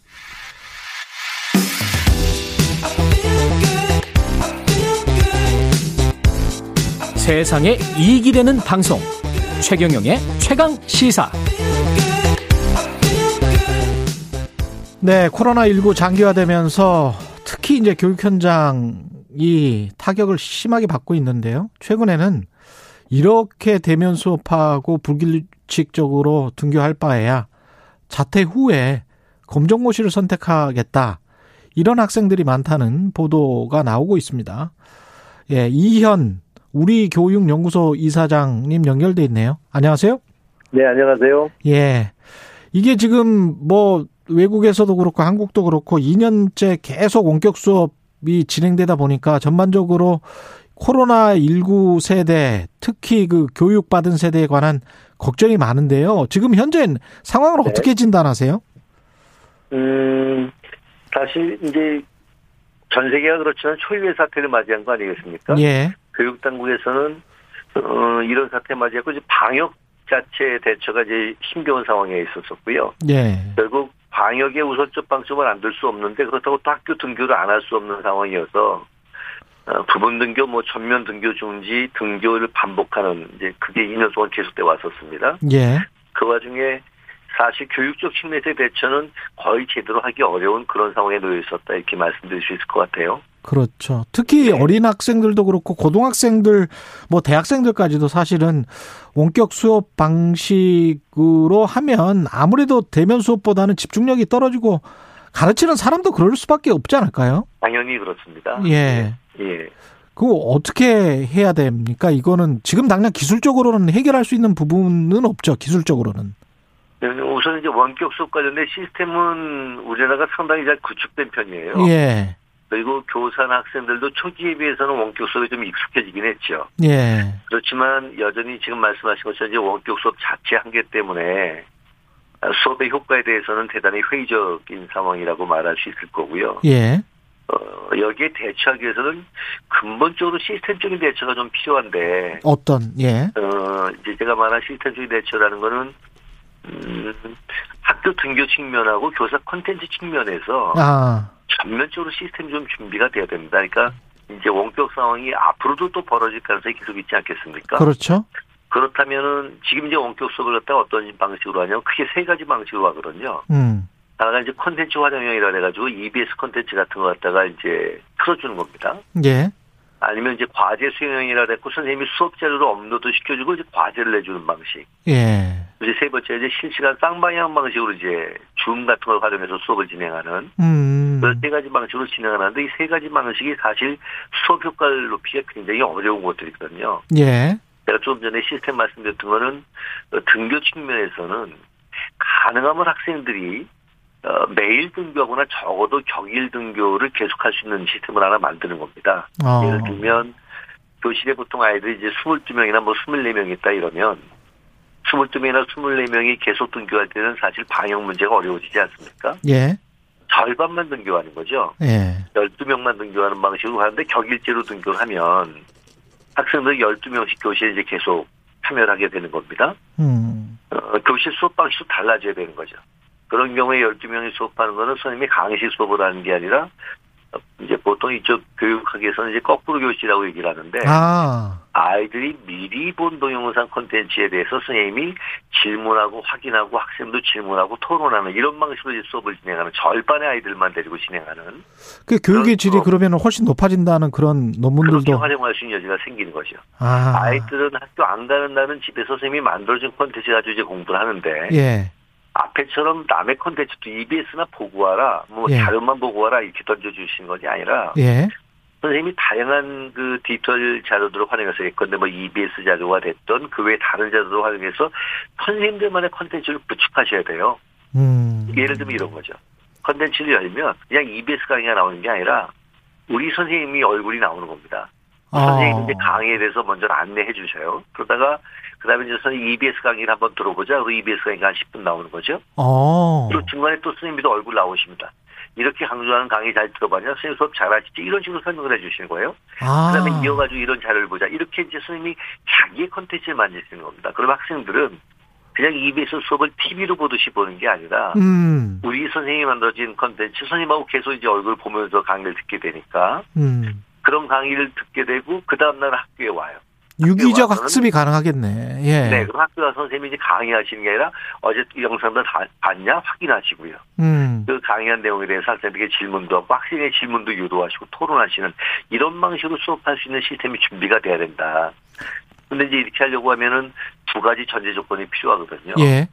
세상에 이익이 되는 방송 최경영의 최강 시사 네, 코로나19 장기화되면서 특히 이제 교육 현장이 타격을 심하게 받고 있는데요. 최근에는 이렇게 대면 수업하고 불규칙적으로 등교할 바에야 자퇴 후에 검정고시를 선택하겠다. 이런 학생들이 많다는 보도가 나오고 있습니다. 예, 이현 우리 교육 연구소 이사장님 연결돼 있네요. 안녕하세요. 네, 안녕하세요. 예. 이게 지금 뭐 외국에서도 그렇고 한국도 그렇고 2년째 계속 원격 수업이 진행되다 보니까 전반적으로 코로나 19 세대, 특히 그 교육받은 세대에 관한 걱정이 많은데요. 지금 현재 상황을 네. 어떻게 진단하세요? 음, 사실 이제 전 세계가 그렇지만 초유의 사태를 맞이한 거 아니겠습니까? 예. 교육 당국에서는 어, 이런 사태 맞이했고 이제 방역 자체 대처가 이제 힘겨운 상황에 있었었고요. 예. 결국 방역의 우선적 방점을 안들수 없는데 그렇다고 또 학교 등교를 안 할 수 없는 상황이어서 어, 부분 등교, 뭐 전면 등교 중지, 등교를 반복하는 이제 그게 2년 동안 계속돼 왔었습니다. 예. 그 와중에 사실 교육적 측면에서의 대처는 거의 제대로 하기 어려운 그런 상황에 놓여 있었다 이렇게 말씀드릴 수 있을 것 같아요. 그렇죠. 특히 네. 어린 학생들도 그렇고 고등학생들 뭐 대학생들까지도 사실은 원격 수업 방식으로 하면 아무래도 대면 수업보다는 집중력이 떨어지고 가르치는 사람도 그럴 수밖에 없지 않을까요? 당연히 그렇습니다. 예. 예. 그거 어떻게 해야 됩니까? 이거는 지금 당장 기술적으로는 해결할 수 있는 부분은 없죠. 기술적으로는. 네, 우선 이제 원격 수업 관련된 시스템은 우리나라가 상당히 잘 구축된 편이에요. 예. 그리고 교사나 학생들도 초기에 비해서는 원격 수업에 좀 익숙해지긴 했죠. 예. 그렇지만 여전히 지금 말씀하신 것처럼 이제 원격 수업 자체 한계 때문에 수업의 효과에 대해서는 대단히 회의적인 상황이라고 말할 수 있을 거고요. 예. 어, 여기에 대처하기 위해서는 근본적으로 시스템적인 대처가 좀 필요한데, 어떤 예. 어, 이제 제가 말한 시스템적인 대처라는 거는, 음, 학교 등교 측면하고 교사 콘텐츠 측면에서 아. 전면적으로 시스템이 좀 준비가 돼야 됩니다. 그러니까 이제 원격 상황이 앞으로도 또 벌어질 가능성이 계속 있지 않겠습니까? 그렇죠. 그렇다면은 지금 이제 원격 수업을 갖다가 어떤 방식으로 하냐면 크게 세 가지 방식으로 하거든요. 음. 하나가 이제 콘텐츠 활용형이라 해가지고 EBS 콘텐츠 같은 거 갖다가 이제 틀어주는 겁니다. 예. 아니면 이제 과제 수행형이라 해갖고 선생님이 수업 자료를 업로드 시켜주고 이제 과제를 내주는 방식. 예. 이제 세 번째 이제 실시간 쌍방향 방식으로 이제 줌 같은 걸 활용해서 수업을 진행하는 음. 세 가지 방식으로 진행하는데 이 세 가지 방식이 사실 수업 효과를 높이기가 굉장히 어려운 것들이거든요. 예. 제가 조금 전에 시스템 말씀드렸던 거는 어, 등교 측면에서는 가능하면 학생들이 어, 매일 등교하거나 적어도 격일 등교를 계속할 수 있는 시스템을 하나 만드는 겁니다. 어. 예를 들면 교실에 보통 아이들이 이제 22명이나 뭐 24명 있다 이러면 22명이나 24명이 계속 등교할 때는 사실 방역 문제가 어려워지지 않습니까? 예. 절반만 등교하는 거죠. 예. 12명만 등교하는 방식으로 하는데 격일제로 등교를 하면 학생들 12명씩 교실에 이제 계속 참여를 하게 되는 겁니다. 음. 어, 교실 수업 방식도 달라져야 되는 거죠. 그런 경우에 12명이 수업하는 거는 선생님이 강의식 수업을 하는 게 아니라 어, 이제 보통 이쪽 교육학에서는 이제 거꾸로 교실이라고 얘기를 하는데 아. 아이들이 미리 본 동영상 콘텐츠에 대해서 선생님이 질문하고 확인하고 학생도 질문하고 토론하는 이런 방식으로 이제 수업을 진행하는 절반의 아이들만 데리고 진행하는 그 교육의 질이. 그러면 훨씬 높아진다는 그런 논문들도 활용할 수 있는 여지가 생기는 거죠. 아. 아이들은 학교 안 가는 날은 집에서 선생님이 만들어준 콘텐츠 가지고 이제 공부를 하는데 예. 앞에처럼 남의 콘텐츠도 EBS나 보고 와라, 뭐 예. 자료만 보고 와라 이렇게 던져주시는 것이 아니라 예. 선생님이 다양한 그 디지털 자료들을 활용해서 예컨대 뭐 EBS 자료가 됐던 그외 다른 자료를 활용해서 선생님들만의 콘텐츠를 구축하셔야 돼요. 음. 예를 들면 이런 거죠. 컨텐츠를 열면 그냥 EBS 강의가 나오는 게 아니라 우리 선생님이 얼굴이 나오는 겁니다. 아. 선생님이 이제 강의에 대해서 먼저 안내해 주셔요. 그러다가 그다음에 이제 선생님 EBS 강의를 한번 들어보자. 그리고 EBS 강의가 한 10분 나오는 거죠. 어. 그리고 중간에 또 선생님도 얼굴 나오십니다. 이렇게 강조하는 강의 잘 들어봤냐? 선생님 수업 잘하시지? 이런 식으로 설명을 해 주시는 거예요. 아. 그다음에 이어가지고 이런 자료를 보자. 이렇게 이제 선생님이 자기의 컨텐츠를 만드시는 겁니다. 그럼 학생들은 그냥 EBS 수업을 TV로 보듯이 보는 게 아니라 음. 우리 선생님이 만들어진 컨텐츠 선생님하고 계속 이제 얼굴 보면서 강의를 듣게 되니까 음. 그런 강의를 듣게 되고 그 다음날 학교에 와요. 유기적 학습이 가능하겠네. 예. 네, 그럼 학교 가서 선생님이 이제 강의하시는 게 아니라 어제 이 영상들 다 봤냐 확인하시고요. 음. 그 강의한 내용에 대해서 학생들에게 질문도 하고 학생의 질문도 유도하시고 토론하시는 이런 방식으로 수업할 수 있는 시스템이 준비가 돼야 된다. 근데 이제 이렇게 하려고 하면은 두 가지 전제 조건이 필요하거든요. 예.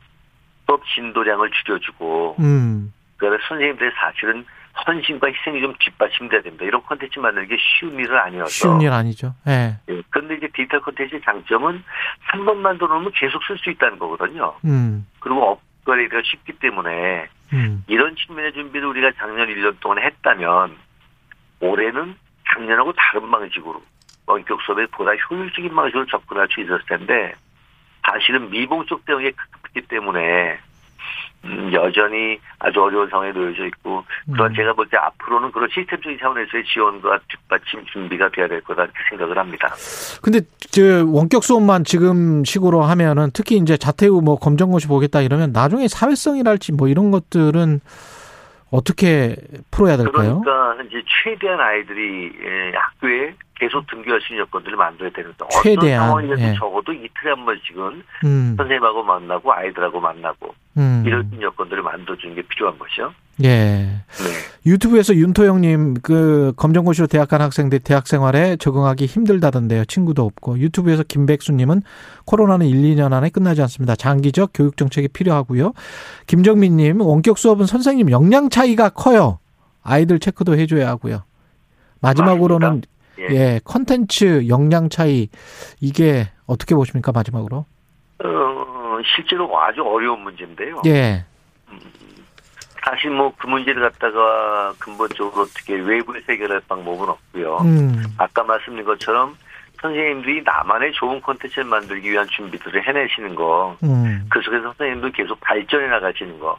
수업 진도량을 줄여주고 음. 그다음에 선생님들이 사실은 헌신과 희생이 좀 뒷받침돼야 됩니다. 이런 콘텐츠 만드는 게 쉬운 일은 아니어서. 쉬운 일 아니죠. 예. 예. 그런데 이제 디지털 콘텐츠의 장점은 한 번 만 들어오면 계속 쓸 수 있다는 거거든요. 음. 그리고 업그레이드가 쉽기 때문에 음. 이런 측면의 준비를 우리가 작년 1년 동안 했다면 올해는 작년하고 다른 방식으로 원격 수업에 보다 효율적인 방식으로 접근할 수 있었을 텐데 사실은 미봉적 대응에 급했기 때문에 음, 여전히 아주 어려운 상황에 놓여져 있고 그런 음. 제가 볼 때 앞으로는 그런 시스템적인 차원에서의 지원과 뒷받침 준비가 돼야 될 거다 생각을 합니다. 근데 저 원격 수업만 지금 식으로 하면은 특히 이제 자퇴 후 뭐 검정고시 보겠다 이러면 나중에 사회성이랄지 뭐 이런 것들은 어떻게 풀어야 될까요? 그러니까 이제 최대한 아이들이 예, 학교에 계속 등교할 수 있는 여건들을 만들어야 되는데 최대한, 어떤 상황이라도 예. 적어도 이틀에 한 번씩은 음. 선생님하고 만나고 아이들하고 만나고 음. 이럴 수 있는 여건들을 만들어주는 게 필요한 것이요. 예. 네. 유튜브에서 윤토영님 그 검정고시로 대학 간 학생들 대학 생활에 적응하기 힘들다던데요. 친구도 없고 유튜브에서 김백수님은 코로나는 1, 2년 안에 끝나지 않습니다. 장기적 교육 정책이 필요하고요. 김정민님 원격 수업은 선생님 역량 차이가 커요. 아이들 체크도 해줘야 하고요. 마지막으로는 예. 예 컨텐츠 역량 차이 이게 어떻게 보십니까 마지막으로? 어, 실제로 아주 어려운 문제인데요. 예. 사실 뭐 그 문제를 갖다가 근본적으로 어떻게 외부에서 해결할 방법은 없고요. 음. 아까 말씀드린 것처럼 선생님들이 나만의 좋은 콘텐츠를 만들기 위한 준비들을 해내시는 거, 음. 그 속에서 선생님도 계속 발전해 나가시는 거,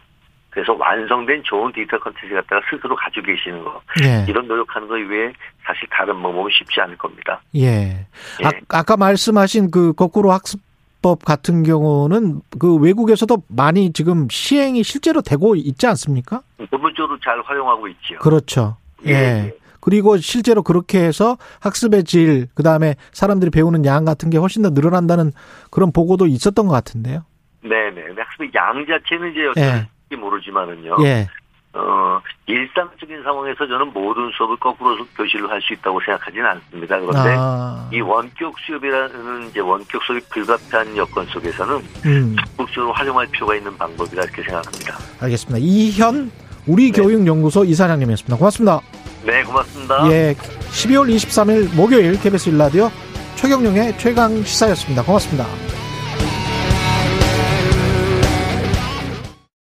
그래서 완성된 좋은 디지털 콘텐츠 갖다가 스스로 가지고 계시는 거, 예. 이런 노력하는 거 이외에 사실 다른 방법은 쉽지 않을 겁니다. 예. 예. 아, 아까 말씀하신 그 거꾸로 학습 법 같은 경우는 그 외국에서도 많이 지금 시행이 실제로 되고 있지 않습니까? 근본적으로 잘 활용하고 있죠. 그렇죠. 예. 예. 그리고 실제로 그렇게 해서 학습의 질, 그 다음에 사람들이 배우는 양 같은 게 훨씬 더 늘어난다는 그런 보고도 있었던 것 같은데요. 네네. 근데 학습의 양 자체는 이제 예. 어떻게 모르지만은요. 예. 어, 일상적인 상황에서 저는 모든 수업을 거꾸로 교실로 할 수 있다고 생각하지는 않습니다. 그런데 아, 이 원격 수업이라는 이제 원격 수업이 불가피한 여건 속에서는 음, 적극적으로 활용할 필요가 있는 방법이라 이렇게 생각합니다. 알겠습니다. 이현 우리 네. 교육연구소 이사장님이었습니다. 고맙습니다. 네, 고맙습니다. 예. 12월 23일 목요일 KBS 일라디오 최경령의 최강 시사였습니다. 고맙습니다.